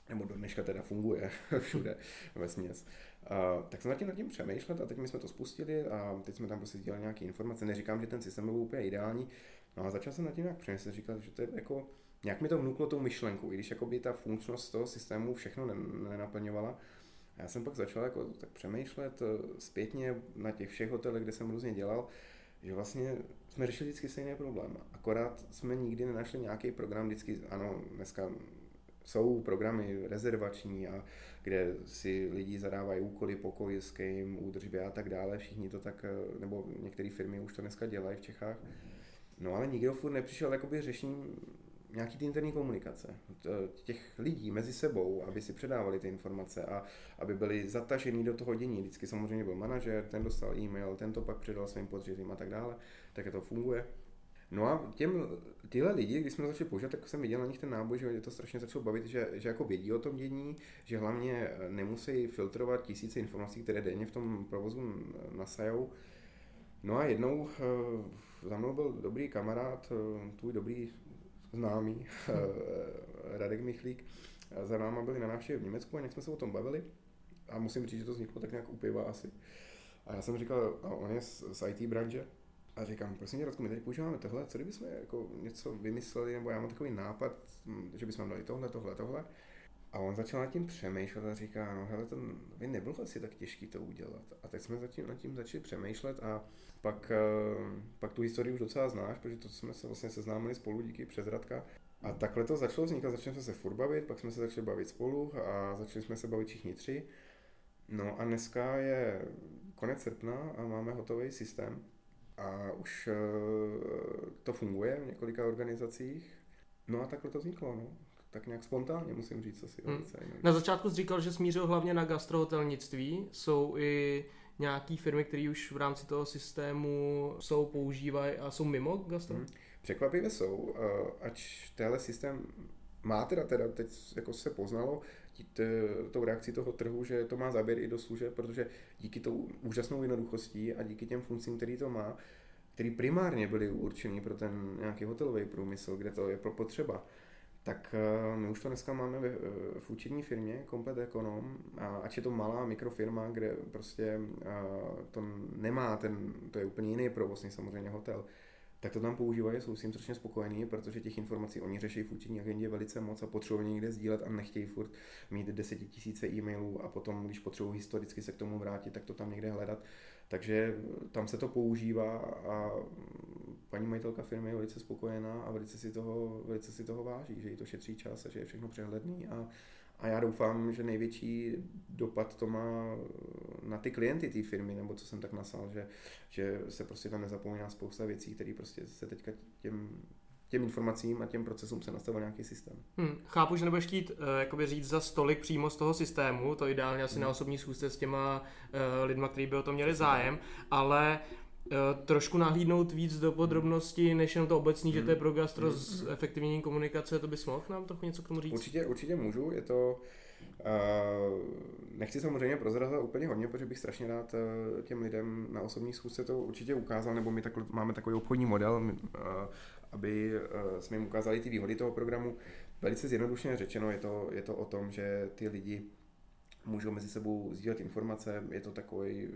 nebo do dneška teda funguje všude ve směs. Uh, tak jsem nad tím, nad tím přemýšlet a teď my jsme to spustili a teď jsme tam prostě dělali nějaké informace. Neříkám, že ten systém byl úplně ideální, no a začal jsem nad tím nějak přemýšlet, říkal, že to je jako, nějak mi to vnuklo tou myšlenku, i když by ta funkčnost toho systému všechno nenaplňovala. A já jsem pak začal jako tak přemýšlet eh, zpětně na těch všech hotelech, kde jsem různě dělal, že vlastně jsme řešili vždycky stejný problém. Akorát jsme nikdy nenašli nějaký program, vždycky, ano, dneska jsou programy rezervační, a kde si lidi zadávají úkoly pokojským, údržbě a tak dále, všichni to tak, nebo některé firmy už to dneska dělají v Čechách. No ale nikdo furt nepřišel jakoby řešením nějaký ty interní komunikace těch lidí mezi sebou, aby si předávali ty informace a aby byli zatažení do toho dění. Vždycky samozřejmě byl manažer, ten dostal e-mail, ten to pak předal svým podřízeným a tak dále, tak to funguje. No a těm, tyhle lidi, když jsme začali používat, tak jsem viděl na nich ten náboj, že je to strašně začalo bavit, že, že jako vědí o tom dění, že hlavně nemusí filtrovat tisíce informací, které denně v tom provozu nasajou. No a jednou eh, za mnou byl dobrý kamarád, eh, tvůj dobrý známý, eh, Radek Michlík, za náma byli na návštěvě v Německu a nějak jsme se o tom bavili a musím říct, že to vzniklo tak nějak u piva asi. A já jsem říkal, a on je z, z IT branže, a říkám, prosím tě, Radku, my tady používáme tohle, co kdybychom jako něco vymysleli, nebo já mám takový nápad, že bychom dali tohle, tohle, tohle. A on začal nad tím přemýšlet a říká, no hele, to by nebylo asi tak těžký to udělat. A teď jsme zatím nad tím začali přemýšlet a pak, eh, pak tu historii už docela znáš, protože to jsme se vlastně seznámili spolu díky přes Radka. A takhle to začalo vznikat, začali jsme se furt bavit, pak jsme se začali bavit spolu a začali jsme se bavit všichni tři. No a dneska je konec srpna a máme hotový systém a už eh, to funguje v několika organizacích. No a takhle to vzniklo, no. Tak nějak spontánně musím říct asi. Hmm. Na začátku jsi říkal, že smířil hlavně na gastrohotelnictví. Jsou i nějaký firmy, které už v rámci toho systému jsou, používají a jsou mimo gastro? Hmm. Překvapivě jsou, ač tenhle systém má teda, teda teď jako se poznalo tou reakcí toho trhu, že to má záběr i do služeb, protože díky tou úžasnou jednoduchostí a díky těm funkcím, který to má, který primárně byly určený pro ten nějaký hotelový průmysl, kde to je pro potřeba, tak eh, my už to dneska máme v, v účetní firmě, Komplet Econom, a ač je to malá mikrofirma, kde prostě to nemá ten, to je úplně jiný provoz než samozřejmě hotel, tak to tam používají, jsou s tím strašně spokojení, protože těch informací oni řeší v účetní agendě velice moc a potřebují někde sdílet a nechtějí furt mít desetitisíce e-mailů a potom, když potřebují historicky se k tomu vrátit, tak to tam někde hledat. Takže tam se to používá a paní majitelka firmy je velice spokojená a velice si toho, velice si toho váží, že jí to šetří čas a že je všechno přehledný. A, a já doufám, že největší dopad to má na ty klienty té firmy, nebo co jsem tak nasal, že, že se prostě tam nezapomíná spousta věcí, které prostě se teďka těm těm informacím a těm procesům se nastavil nějaký systém. Hmm, chápu, že nebudeš chtít uh, jakoby říct za stolik přímo z toho systému, to ideálně asi hmm. na osobní schůzce s těma uh, lidma, kteří by o to měli zájem, ale uh, trošku nahlídnout víc do podrobností, než jenom to obecní, hmm. že to je hmm. pro gastro hmm. z efektivní komunikace, to bys mohl nám trochu něco k tomu říct? Určitě, určitě můžu, je to Uh, nechci samozřejmě prozrazovat úplně hodně, protože bych strašně rád uh, těm lidem na osobní schůzce to určitě ukázal, nebo my takhle, máme takový obchodní model, uh, aby jsme jim ukázali ty výhody toho programu. Velice zjednodušeně řečeno je to, je to o tom, že ty lidi můžou mezi sebou sdílet informace, je to takový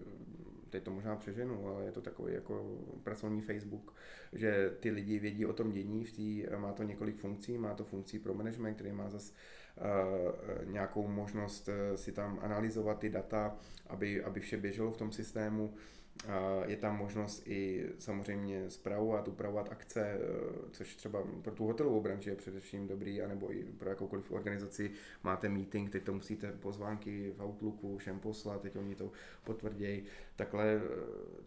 teď to možná přeženu, ale je to takový jako pracovní Facebook, že ty lidi vědí o tom dění, v tý, má to několik funkcí, má to funkcí pro management, který má zase uh, nějakou možnost uh, si tam analyzovat ty data, aby, aby vše běželo v tom systému. Je tam možnost i samozřejmě zpravovat, upravovat akce, e, což třeba pro tu hotelovou branži je především dobrý, anebo i pro jakoukoliv organizaci máte meeting, teď to musíte pozvánky v Outlooku všem poslat, teď oni to potvrdějí. Takhle e,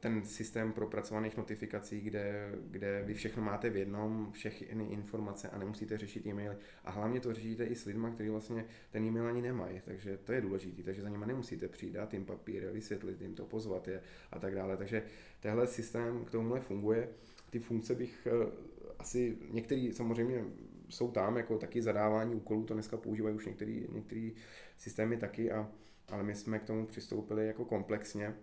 ten systém propracovaných notifikací, kde, kde vy všechno máte v jednom, všechny informace a nemusíte řešit e-maily. A hlavně to řešíte i s lidmi, kteří vlastně ten e-mail ani nemají, takže to je důležité, takže za nimi nemusíte přijít, jim papír, vysvětlit jim to, pozvat je a tak dále. Takže tenhle systém k tomuhle funguje. Ty funkce bych eh, asi, některý samozřejmě jsou tam, jako taky zadávání úkolů, to dneska používají už některý systémy taky, a, ale my jsme k tomu přistoupili jako komplexně,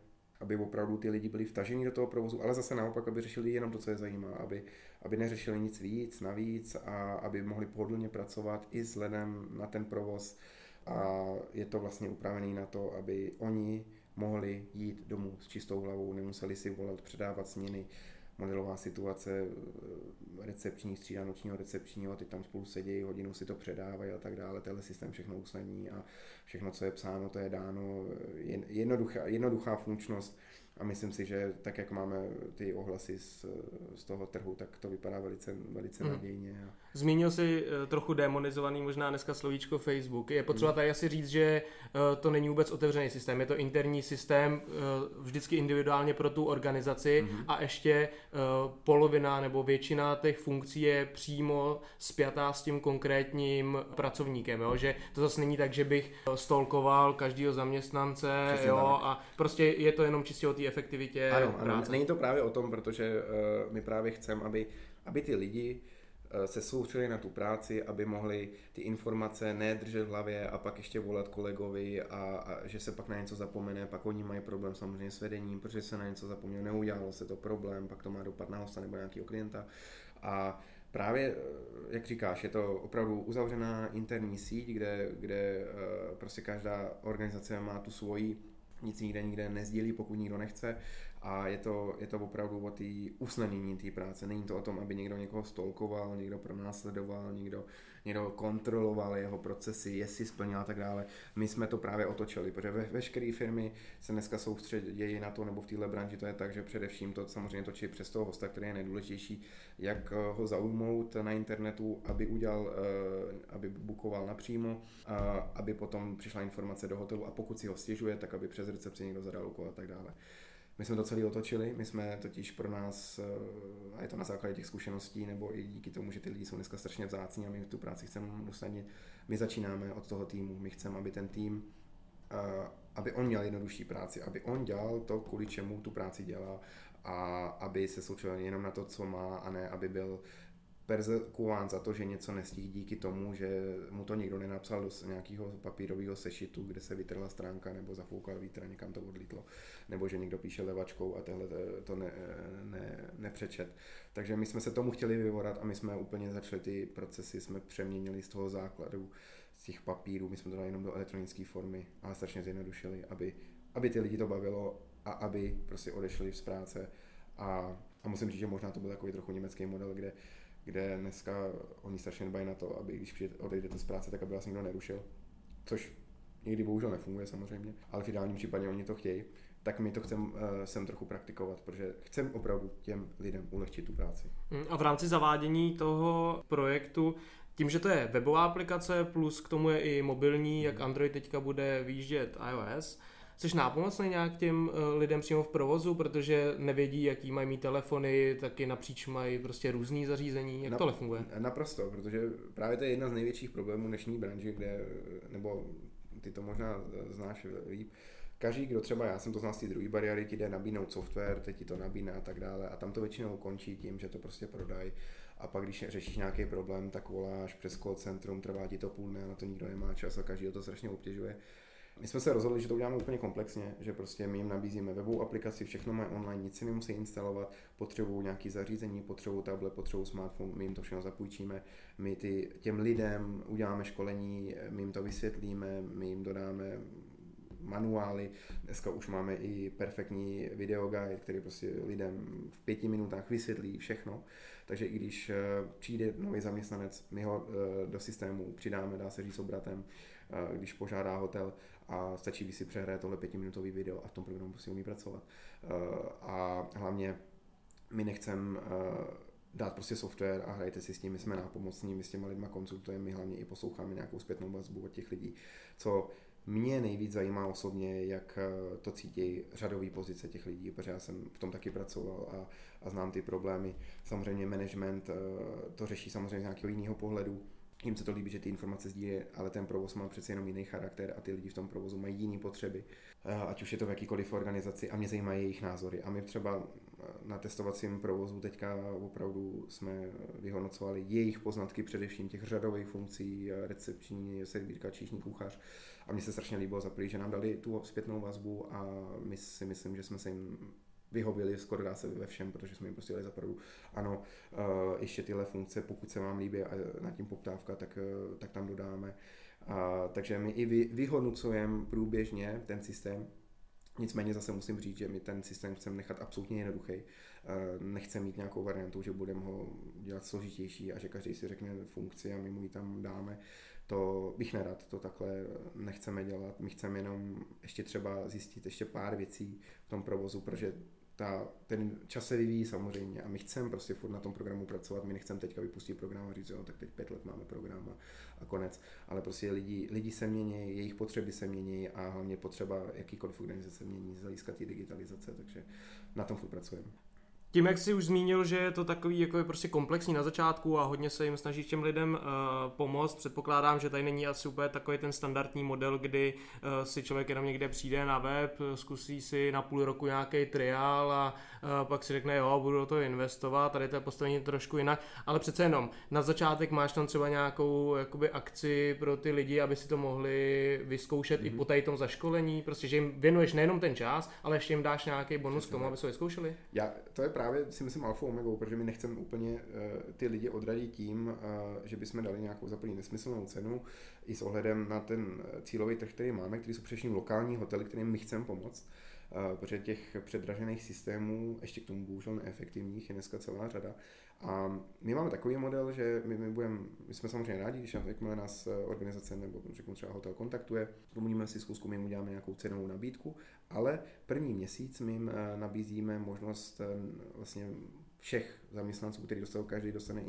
aby opravdu ty lidi byli vtaženi do toho provozu, ale zase naopak, aby řešili jenom to, co je zajímá, aby, aby neřešili nic víc, navíc a aby mohli pohodlně pracovat i vzhledem na ten provoz. A je to vlastně upravený na to, aby oni mohli jít domů s čistou hlavou, nemuseli si volat, předávat směny, modelová situace, eh, recepční, střídá nočního recepčního, ty tam spolu sedí, hodinu si to předávají a tak dále, tenhle systém všechno usnadní a všechno, co je psáno, to je dáno, jednoduchá, jednoduchá funkčnost, a myslím si, že tak, jak máme ty ohlasy z, z toho trhu, tak to vypadá velice, velice hmm. nadějně. A... Zmínil si uh, trochu demonizovaný možná dneska slovíčko Facebook. Je potřeba hmm. tady asi říct, že uh, to není vůbec otevřený systém, je to interní systém, uh, vždycky individuálně pro tu organizaci hmm. a ještě polovina nebo většina těch funkcí je přímo spjatá s tím konkrétním pracovníkem, jo? že to zase není tak, že bych stolkoval každého zaměstnance jo? a prostě je to jenom čistě o té efektivitě ano, ano, není to právě o tom, protože uh, my právě chceme, aby, aby ty lidi se soustředili na tu práci, aby mohli ty informace nedržet v hlavě a pak ještě volat kolegovi a, a že se pak na něco zapomene, pak oni mají problém samozřejmě s vedením, protože se na něco zapomnělo, neudělalo se to problém, pak to má dopad na hosta nebo nějakého klienta. A právě, eh, jak říkáš, je to opravdu uzavřená interní síť, kde, kde prostě každá organizace má tu svoji nic nikde nikde nezdílí, pokud nikdo nechce a je to, je to opravdu o té usnadnění té práce. Není to o tom, aby někdo někoho stolkoval, někdo pronásledoval, někdo, někdo kontroloval jeho procesy, jestli splnil a tak dále. My jsme to právě otočili, protože ve, veškeré firmy se dneska soustředějí na to, nebo v téhle branži to je tak, že především to samozřejmě točí přes toho hosta, který je nejdůležitější, jak ho zaujmout na internetu, aby udělal, eh, aby bukoval napřímo, aby potom přišla informace do hotelu a pokud si ho stěžuje, tak aby přes recepci někdo zadal úkol a tak dále. My jsme to celé otočili, my jsme totiž pro nás, eh, a je to na základě těch zkušeností, nebo i díky tomu, že ty lidi jsou dneska strašně vzácní a my tu práci chceme usnadnit, my začínáme od toho týmu, my chceme, aby ten tým aby on měl jednodušší práci, aby on dělal to, kvůli čemu tu práci dělá a aby se soustředil jenom na to, co má a ne, aby byl persekuován za to, že něco nestihl díky tomu, že mu to někdo nenapsal do nějakého papírového sešitu, kde se vytrhla stránka nebo zafoukal vítr a někam to odlítlo, nebo že někdo píše levačkou a tehle to ne, ne, nepřečet. Takže my jsme se tomu chtěli vyvorat a my jsme úplně začali ty procesy, jsme přeměnili z toho základu, z těch papírů, my jsme to dali jenom do elektronické formy a strašně zjednodušili, aby, aby ty lidi to bavilo a aby prostě odešli z práce a, a musím říct, že možná to byl takový trochu německý model, kde kde dneska oni strašně dbají na to, aby když odejdete z práce, tak aby vás nikdo nerušil, což někdy bohužel nefunguje samozřejmě, ale v ideálním případě oni to chtějí, tak my to chcem uh, sem trochu praktikovat, protože chcem opravdu těm lidem ulehčit tu práci. Mm, a v rámci zavádění toho projektu, tím, že to je webová aplikace, plus k tomu je i mobilní, jak Android teďka bude výjíždět iOS, Jsi nápomocný nějak těm eh, lidem přímo v provozu, protože nevědí, jaký mají mít telefony, taky napříč mají prostě různý zařízení. Jak Na, tohle funguje? Naprosto, protože právě to je jedna z největších problémů dnešní branže, kde, nebo ty to možná znáš líp, každý, kdo třeba, já jsem to znal z té druhé bariéry, ti jde nabídnout software, teď ti to nabídne a tak dále a tam to většinou končí tím, že to prostě prodají a pak když řešíš nějaký problém, tak voláš přes call centrum, trvá ti to půl dne, na to nikdo nemá čas a každý to strašně obtěžuje. My jsme se rozhodli, že to uděláme úplně komplexně, že prostě my jim nabízíme webovou aplikaci, všechno mají online, nic si nemusí instalovat, potřebují nějaký zařízení, potřebují tablet, potřebují smartphone, my jim to všechno zapůjčíme, my ty, těm lidem uděláme školení, my jim to vysvětlíme, my jim dodáme manuály. Dneska už máme i perfektní videoguide, který prostě lidem v pěti minutách vysvětlí všechno. Takže i když eh, přijde nový zaměstnanec, my ho eh, do systému přidáme, dá se říct obratem, eh, když požádá hotel, a stačí, když si přehraje tohle pětiminutový video a v tom programu prostě umí pracovat. Uh, a hlavně my nechcem uh, dát prostě software a hrajte si s tím, my jsme nápomocní, my s těma lidma konsultujeme, my hlavně i posloucháme nějakou zpětnou vazbu od těch lidí, co mě nejvíc zajímá osobně, jak uh, to cítí řadový pozice těch lidí, protože já jsem v tom taky pracoval a, a znám ty problémy. Samozřejmě management to řeší samozřejmě z nějakého jiného pohledu, jim se to líbí, že ty informace sdílí, ale ten provoz má přece jenom jiný charakter a ty lidi v tom provozu mají jiné potřeby, eh, ať už je to v jakýkoliv organizaci a mě zajímají jejich názory. A my třeba eh, na testovacím provozu teďka opravdu jsme vyhodnocovali jejich poznatky, především těch řadových funkcí, eh, recepční, servírka, číšní kuchař. A mně se strašně líbilo za že nám dali tu zpětnou vazbu a my si myslím, že jsme se jim vyhověli skoro dá se ve všem, protože jsme jim prostě dali zapravdu, ano, uh, ještě tyhle funkce, pokud se vám líbí a na tím poptávka, tak, uh, tak tam dodáme. Uh, takže my i vy, vyhodnocujeme průběžně ten systém, Nicméně zase musím říct, že my ten systém chceme nechat absolutně jednoduchý. Nechceme mít nějakou variantu, že budeme ho dělat složitější a že každý si řekne funkci a my mu ji tam dáme. To bych nerad, to takhle nechceme dělat. My chceme jenom ještě třeba zjistit ještě pár věcí v tom provozu, protože ta, ten čas se vyvíjí samozřejmě a my chceme prostě furt na tom programu pracovat, my nechceme teďka vypustit program a říct, jo, tak teď pět let máme program a, a konec, ale prostě lidi, lidi se mění, jejich potřeby se mění a hlavně potřeba jakýkoliv organizace mění z hlediska té digitalizace, takže na tom furt pracujeme. Tím, jak jsi už zmínil, že je to takový jako je prostě komplexní na začátku a hodně se jim snaží těm lidem uh, pomoct, předpokládám, že tady není asi úplně takový ten standardní model, kdy uh, si člověk jenom někde přijde na web, zkusí si na půl roku nějaký triál a pak si řekne, jo, budu do toho investovat, tady to je postavení trošku jinak, ale přece jenom na začátek máš tam třeba nějakou jakoby akci pro ty lidi, aby si to mohli vyzkoušet mm-hmm. i mhm. po tady tom zaškolení, prostě, že jim věnuješ nejenom ten čas, ale ještě jim dáš nějaký bonus k tomu, aby se vyzkoušeli. Já, to je právě si myslím alfa omegou, protože my nechceme úplně uh, ty lidi odradit tím, uh, že bychom dali nějakou zaplní nesmyslnou cenu i s ohledem na ten eh, cílový trh, který máme, který jsou především lokální hotely, kterým my chceme pomoct. Uh, protože těch předražených systémů, ještě k tomu bohužel neefektivních, je dneska celá řada. A my máme takový model, že my, my, budem, my jsme samozřejmě rádi, když jakmile nás organizace nebo řeknu třeba hotel kontaktuje, domluvíme si schůzku, my jim uděláme nějakou cenovou nabídku, ale první měsíc my jim nabízíme možnost vlastně všech zaměstnanců, který dostanou, každý dostane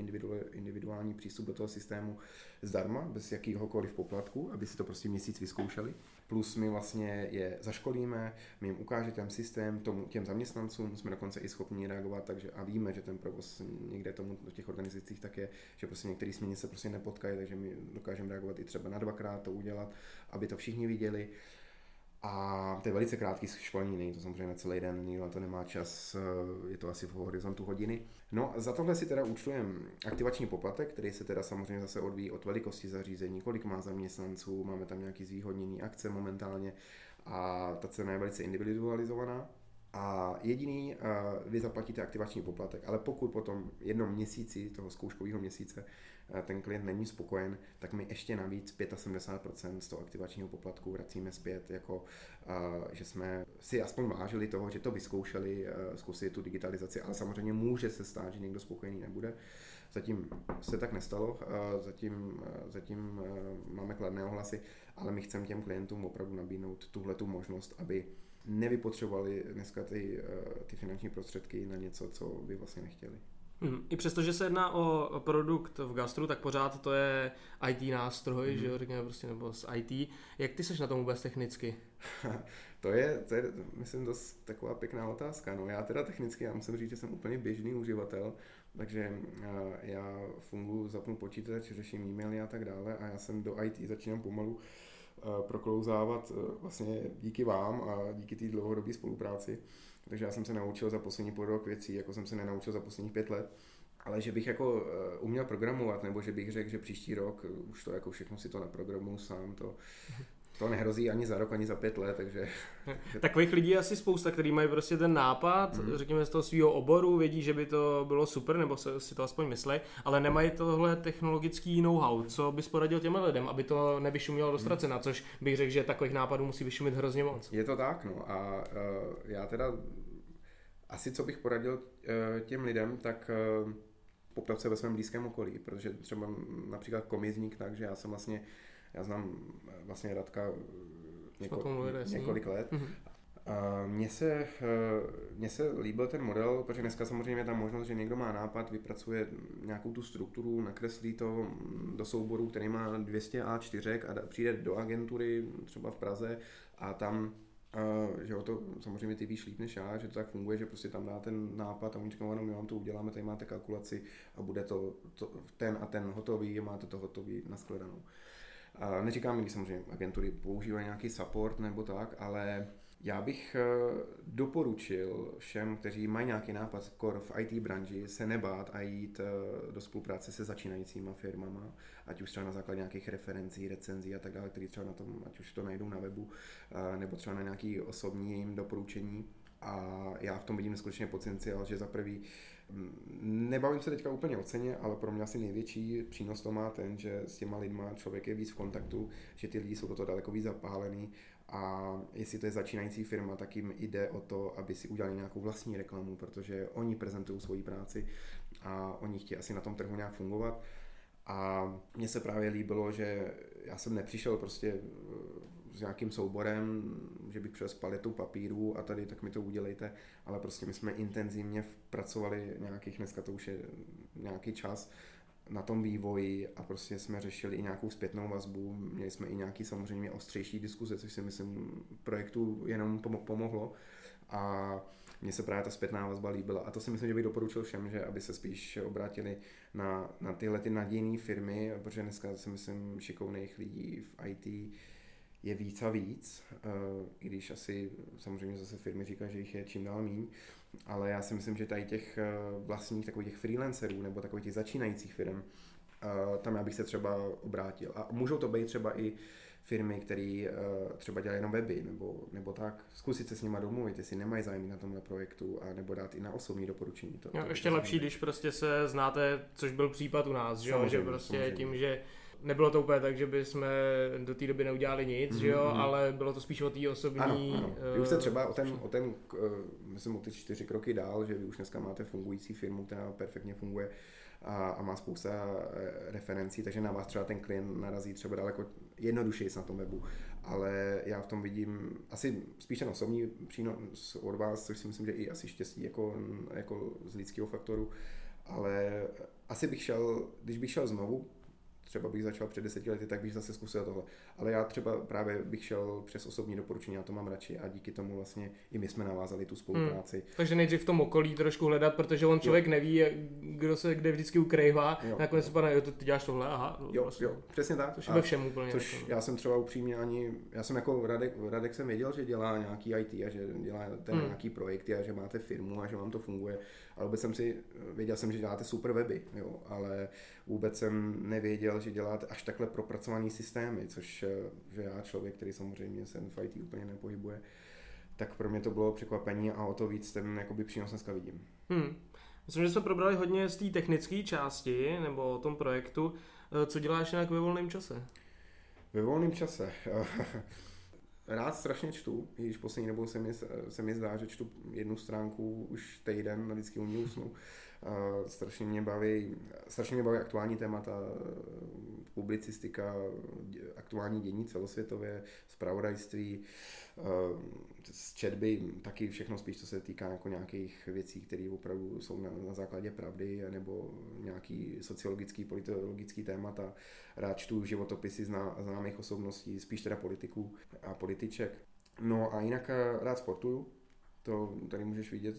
individuální přístup do toho systému zdarma, bez jakýhokoliv poplatku, aby si to prostě měsíc vyzkoušeli. Plus my vlastně je zaškolíme, my jim ukážeme ten systém tomu, těm zaměstnancům, jsme dokonce i schopni reagovat, takže a víme, že ten provoz někde tomu v těch organizacích tak je, že prostě některé směny se prostě nepotkají, takže my dokážeme reagovat i třeba na dvakrát to udělat, aby to všichni viděli. A to je velice krátký školní, není to samozřejmě na celý den, nikdo na to nemá čas, eh, je to asi v horizontu hodiny. No za tohle si teda účtujeme aktivační poplatek, který se teda samozřejmě zase odvíjí od velikosti zařízení, kolik má zaměstnanců, máme tam nějaký zvýhodněný akce momentálně a ta cena je velice individualizovaná. A jediný, uh, vy zaplatíte aktivační poplatek, ale pokud po tom jednom měsíci, toho zkouškového měsíce, ten klient není spokojen, tak my ještě navíc 75% z toho aktivačního poplatku vracíme zpět, jako uh, že jsme si aspoň vážili toho, že to vyzkoušeli, uh, zkusili tu digitalizaci, ale samozřejmě může se stát, že někdo spokojený nebude. Zatím se tak nestalo, zatím, zatím máme kladné ohlasy, ale my chceme těm klientům opravdu nabídnout tuhle tu možnost, aby nevypotřebovali dneska ty, eh, ty finanční prostředky na něco, co by vlastně nechtěli. Hmm. I přesto, že se jedná o produkt v gastru, tak pořád to je IT nástroj, hmm. že jo, řekněme prostě, nebo z IT. Jak ty seš na tom vůbec technicky? to, je, to je, myslím, dost taková pěkná otázka. No, já teda technicky, já musím říct, že jsem úplně běžný uživatel, takže eh, já funguji, zapnu počítač, řeším e-maily a tak dále a já jsem do IT začínám pomalu proklouzávat eh, vlastně díky vám a díky té dlouhodobé spolupráci. Takže já jsem se naučil za poslední půl rok věcí, jako jsem se nenaučil za posledních pět let. Ale že bych jako eh, uměl programovat, nebo že bych řekl, že příští rok už to jako všechno si to naprogramuju sám, to, to nehrozí ani za rok, ani za pět let, takže... Takových lidí je asi spousta, kteří mají prostě ten nápad, mm. řekněme z toho svého oboru, vědí, že by to bylo super, nebo se, si to aspoň myslí, ale nemají tohle technologický know-how. Co bys poradil těm lidem, aby to nevyšumělo do ztracena, mm. což bych řekl, že takových nápadů musí vyšumit hrozně moc. Je to tak, no a uh, já teda asi co bych poradil uh, těm lidem, tak uh, poptat se ve svém blízkém okolí, protože třeba například komizník, takže já jsem vlastně já znám eh, vlastně Radka eh, něko, několik let. Mm-hmm. A mně se, eh, mně se líbil ten model, protože dneska samozřejmě je tam možnost, že někdo má nápad, vypracuje nějakou tu strukturu, nakreslí to mm, do souboru, který má 200 A4 a přijde do agentury třeba v Praze a tam Uh, že o to samozřejmě ty víš líp než já, že to tak funguje, že prostě tam dá ten nápad a oni říkají, no my vám to uděláme, tady máte kalkulaci a bude to, to ten a ten hotový, máte to hotový naskledanou. A neříkám, že samozřejmě agentury používají nějaký support nebo tak, ale já bych eh, doporučil všem, kteří mají nějaký nápad core v IT branži, se nebát a jít eh, do spolupráce se začínajícíma firmama, ať už třeba na základě nějakých referencí, recenzí a tak dále, který třeba na tom, ať už to najdou na webu, eh, nebo třeba na nějaký osobní doporučení. A já v tom vidím skutečně potenciál, že za prvý Nebavím se teďka úplně o ceně, ale pro mě asi největší přínos to má ten, že s těma lidma člověk je víc v kontaktu, že ty lidi jsou toto daleko víc zapálený a jestli to je začínající firma, tak jim jde o to, aby si udělali nějakou vlastní reklamu, protože oni prezentují svoji práci a oni chtějí asi na tom trhu nějak fungovat. A mně se právě líbilo, že já jsem nepřišel prostě s nějakým souborem, že bych přes paletu papíru a tady tak mi to udělejte, ale prostě my jsme intenzivně pracovali nějakých, dneska to už je nějaký čas, na tom vývoji a prostě jsme řešili i nějakou zpětnou vazbu, měli jsme i nějaký samozřejmě ostřejší diskuze, což si myslím projektu jenom pomohlo. A mně se právě ta zpětná vazba líbila. A to si myslím, že bych doporučil všem, že aby se spíš obrátili na, na tyhle ty nadějné firmy, protože dneska si myslím šikovných lidí v IT je víc a víc, eh, i když asi samozřejmě zase firmy říkají, že jich je čím dál míň, ale já si myslím, že tady těch eh, vlastních takových těch freelancerů nebo takových těch začínajících firm, eh, tam já bych se třeba obrátil. A můžou to být třeba i firmy, které třeba dělají jenom weby, nebo, nebo tak, zkusit se s nimi domluvit, jestli nemají zájem na tomhle projektu, a nebo dát i na osobní doporučení. To, jo, to ještě lepší, když prostě se znáte, což byl případ u nás, že, že prostě samozřejmě. tím, že nebylo to úplně tak, že by jsme do té doby neudělali nic, mm-hmm. že jo, mhm. ale bylo to spíš o té osobní... Ano, ano. Vy už jste třeba o ten, o ten uh, myslím o ty čtyři kroky dál, že vy už dneska máte fungující firmu, která perfektně funguje a, a má spousta eh, referencí, takže na vás třeba ten klient narazí třeba daleko jednodušeji na tom webu, ale já v tom vidím asi spíš ten osobní přínos od vás, což si myslím, že i asi štěstí jako, jako z lidského faktoru, ale asi bych šel, když bych šel znovu, třeba bych začal před deseti lety, tak bych zase zkusil tohle. Ale já třeba právě bych šel přes osobní doporučení, já to mám radši a díky tomu vlastně i my jsme navázali tu spolupráci. Hmm. Takže nejdřív v tom okolí trošku hledat, protože on člověk jo. neví, kdo se kde vždycky ukrývá, nakonec pana, jo, ty děláš tohle, aha. Jo, vlastně. jo, přesně tak. Což je ve všem úplně. Což jako. já jsem třeba upřímně ani, já jsem jako Radek, Radek jsem věděl, že dělá nějaký IT a že dělá ten hmm. nějaký projekty a že máte firmu a že vám to funguje. Ale vůbec jsem si, věděl jsem, že děláte super weby, jo, ale vůbec jsem nevěděl, že děláte až takhle propracovaný systémy, což že já člověk, který samozřejmě se v IT úplně nepohybuje, tak pro mě to bylo překvapení a o to víc ten jakoby přínos dneska vidím. Hmm. Myslím, že jsme probrali hodně z té technické části nebo o tom projektu. Eh, co děláš nějak ve volném čase? Ve volném čase? Rád strašně čtu, i když poslední dobou se mi, se mi zdá, že čtu jednu stránku už týden a vždycky u mě strašně mě baví, strašně mě baví aktuální témata, publicistika, aktuální dění celosvětově, zpravodajství, z četby taky všechno spíš, co se týká jako nějakých věcí, které opravdu jsou na, na základě pravdy, nebo nějaký sociologický, politologický témata. Rád čtu životopisy zná, známých osobností, spíš teda politiků a političek. No a jinak rád sportuju, to tady můžeš vidět,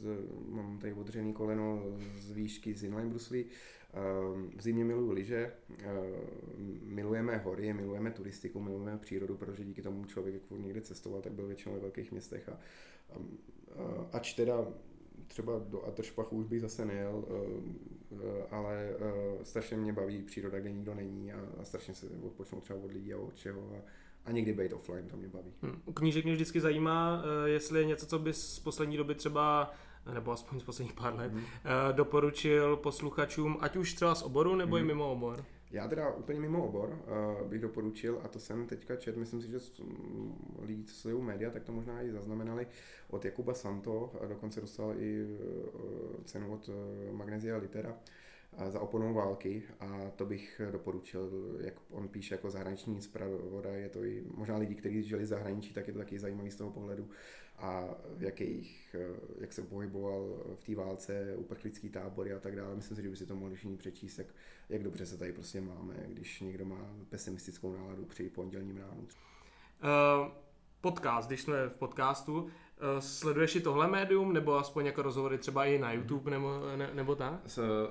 mám tady odřený koleno z výšky z inline bruslí. V zimě miluju lyže, milujeme hory, milujeme turistiku, milujeme přírodu, protože díky tomu člověk, jak někde cestoval, tak byl většinou ve velkých městech. A, a, ač teda třeba do Atršpachu už bych zase nejel, ale strašně mě baví příroda, kde nikdo není a, strašně se odpočnout třeba od lidí a od čeho. A, a někdy být offline, to mě baví. Hmm. Knížek mě vždycky zajímá, jestli je něco, co bys z poslední doby třeba nebo aspoň z posledních pár let, mm. doporučil posluchačům, ať už třeba z oboru, nebo mm. i mhm. mimo obor? Já teda úplně mimo obor uh, bych doporučil, a to jsem teďka čet, myslím si, že lidi, co sledují média, tak to možná i zaznamenali od Jakuba Santo, a dokonce dostal i uh, cenu od uh, Magnesia Litera za oponou války a to bych doporučil, jak on píše jako zahraniční zpravodaj, je to i možná lidi, kteří žili v zahraničí, tak je to taky zajímavý z toho pohledu a v jakých, jak se pohyboval v té válce, uprchlický tábory a tak dále. Myslím si, že by si to mohli všichni přečíst, jak, jak dobře se tady prostě máme, když někdo má pesimistickou náladu při pondělním ránu. Uh, podcast, když jsme v podcastu, Eh, sleduješ i tohle médium, nebo aspoň jako rozhovory třeba i na YouTube, nebo, ne, nebo tak?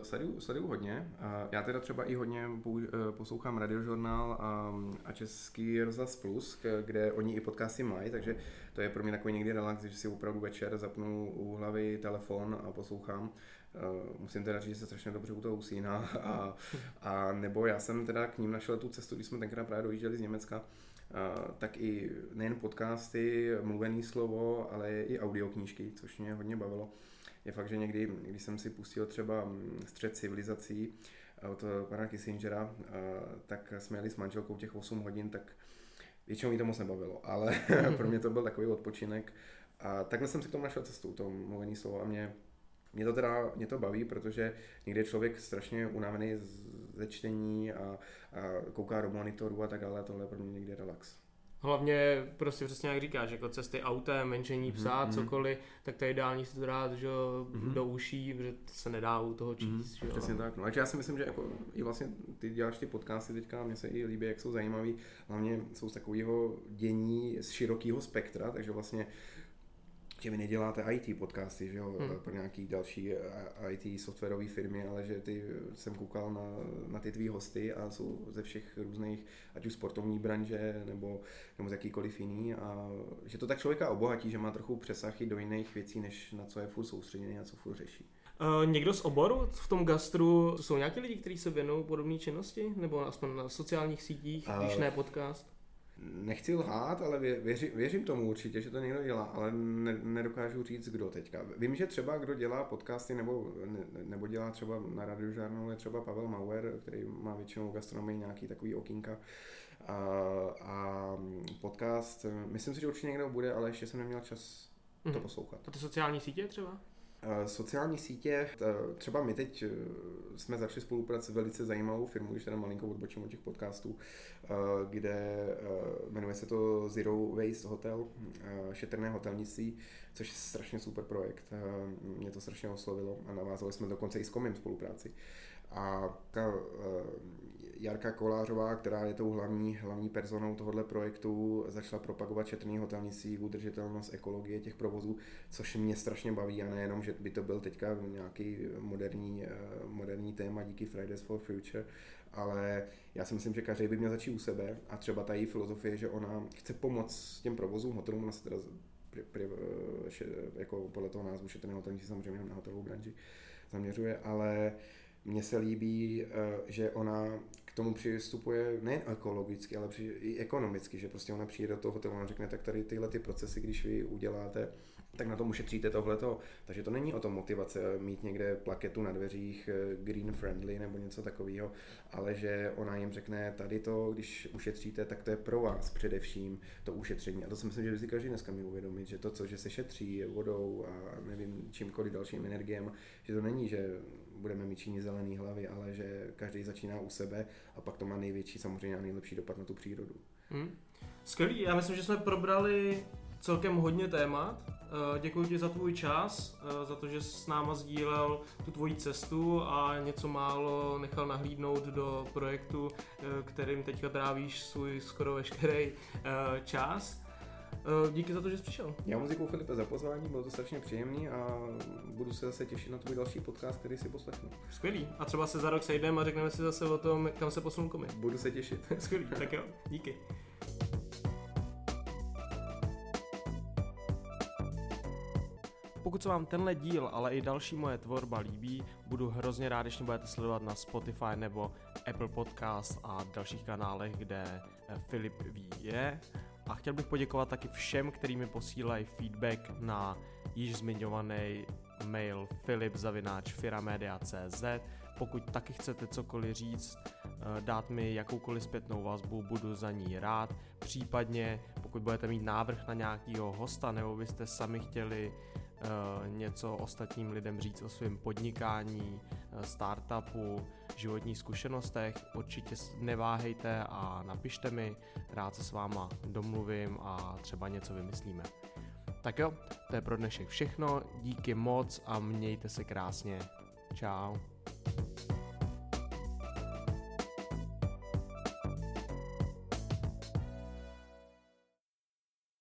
Sleduju, sleduju hodně. Já teda třeba i hodně eh, poslouchám radiožurnál a, a Český rozhlas Plus, kde oni i podcasty mají, takže to je pro mě takový někdy relax, že si opravdu večer zapnu u hlavy telefon a poslouchám. Uh, musím teda říct, že se strašně dobře u toho usíná a, a nebo já jsem teda k ním našel tu cestu, když jsme tenkrát právě dojížděli z Německa, tak i nejen podcasty, mluvený slovo, ale i audioknížky, což mě hodně bavilo. Je fakt, že někdy, když jsem si pustil třeba mm, Střed civilizací od pana Kissingera, tak jsme jeli s manželkou těch 8 hodin, tak většinou mi to moc nebavilo, ale pro mě to byl takový odpočinek. A takhle jsem si k tomu našel cestu, to mluvený slovo a mě mě to teda mě to baví, protože někdy je člověk strašně unavený ze čtení a, a kouká do monitoru a tak dále, tohle je pro mě někdy relax. Hlavně prostě přesně jak říkáš, jako cesty autem, menšení psa, mm-hmm. cokoliv, tak to je ideální si to dát že, mm-hmm. do uší, protože to se nedá u toho číst. Mm-hmm. Že, Přesně tak. No, já si myslím, že jako i vlastně ty děláš ty podcasty teďka, mně se i líbí, jak jsou zajímavý. Hlavně jsou z takového dění z širokého spektra, takže vlastně že vy neděláte IT podcasty, že jo, hmm. pro nějaký další eh, IT softwarové firmy, ale že ty jsem koukal na, na ty tvý hosty a jsou ze všech různých, ať už sportovní branže nebo, nebo z jakýkoliv jiný a že to tak člověka obohatí, že má trochu přesah i do jiných věcí, než na co je furt soustředěný a co furt řeší. Uh, někdo z oboru v tom gastru, jsou nějaký lidi, kteří se věnují podobné činnosti? Nebo aspoň na sociálních sítích, uh, když ne podcast? Nechci lhát, ale věři, věřím tomu určitě, že to někdo dělá, ale ne, nedokážu říct, kdo teďka. Vím, že třeba kdo dělá podcasty nebo, ne, nebo dělá třeba na radiožárnu, je třeba Pavel Mauer, který má většinou gastronomii nějaký takový okýnka. A, a podcast, myslím si, že určitě někdo bude, ale ještě jsem neměl čas to mm-hmm. poslouchat. A ty sociální sítě třeba? Sociální sítě, třeba my teď e, jsme začali spolupráci s velice zajímavou firmou, když teda malinko odbočím od těch podcastů, kde jmenuje se to Zero Waste Hotel, šetrné hotelnictví, což je strašně super projekt. Mě to strašně oslovilo a navázali jsme dokonce i s Komim spolupráci. A Jarka Kolářová, která je tou hlavní, hlavní personou tohohle projektu, začala propagovat šetrný hotelnictví, udržitelnost, ekologie těch provozů, což mě strašně baví a nejenom, že by to byl teďka nějaký moderní, moderní téma díky Fridays for Future, ale já si myslím, že každý by měl začít u sebe a třeba ta její filozofie, že ona chce pomoct těm provozům, hotelům, ona se teda pri, pri, jako podle toho názvu šetrného hotelnictví samozřejmě na hotelovou branži zaměřuje, ale mně se líbí, eh, že ona tomu přistupuje nejen ekologicky, ale i ekonomicky, že prostě ona přijde do toho hotelu a řekne, tak tady tyhle ty procesy, když vy uděláte, tak na tom ušetříte tohleto. Takže to není o tom motivace mít někde plaketu na dveřích eh, green friendly nebo něco takového, ale že ona jim řekne, tady to, když ušetříte, tak to je pro vás především to ušetření. A to si myslím, že by si každý dneska měl uvědomit, že to, co že se šetří vodou a nevím čímkoliv dalším energiem, že to není, že budeme mít činí zelený hlavy, ale že každý začíná u sebe a pak to má největší samozřejmě a nejlepší dopad na tu přírodu. Hmm. Skvělý, já myslím, že jsme probrali celkem hodně témat. Eh, děkuji ti za tvůj čas, eh, za to, že jsi s náma sdílel tu tvoji cestu a něco málo nechal nahlídnout do projektu, eh, kterým teďka trávíš svůj skoro veškerý čas. Díky za to, že jsi přišel. Já moc děkuji Filipe za pozvání, bylo to strašně příjemný a budu se zase těšit na tvůj další podcast, který si poslechnu. Skvělý. A třeba se za rok sejdeme a řekneme si zase o tom, kam se posunou komy. Budu se těšit. Skvělý, tak jo, díky. Pokud se vám tenhle díl, ale i další moje tvorba líbí, budu hrozně rád, když mě budete sledovat na Spotify nebo Apple Podcast a dalších kanálech, kde eh, Filip ví je. A chtěl bych poděkovat taky všem, kteří mi posílají feedback na již zmiňovaný mail filip.firamedia.cz Pokud taky chcete cokoliv říct, eh, dát mi jakoukoliv zpětnou vazbu, budu za ní rád. Případně, pokud budete mít návrh na nějakého hosta, nebo byste sami chtěli Eh, něco ostatním lidem říct o svém podnikání, eh, startupu, životních zkušenostech, určitě neváhejte a napište mi, rád se s váma domluvím a třeba něco vymyslíme. Tak jo, to je pro dnešek všechno, díky moc a mějte se krásně. Ciao.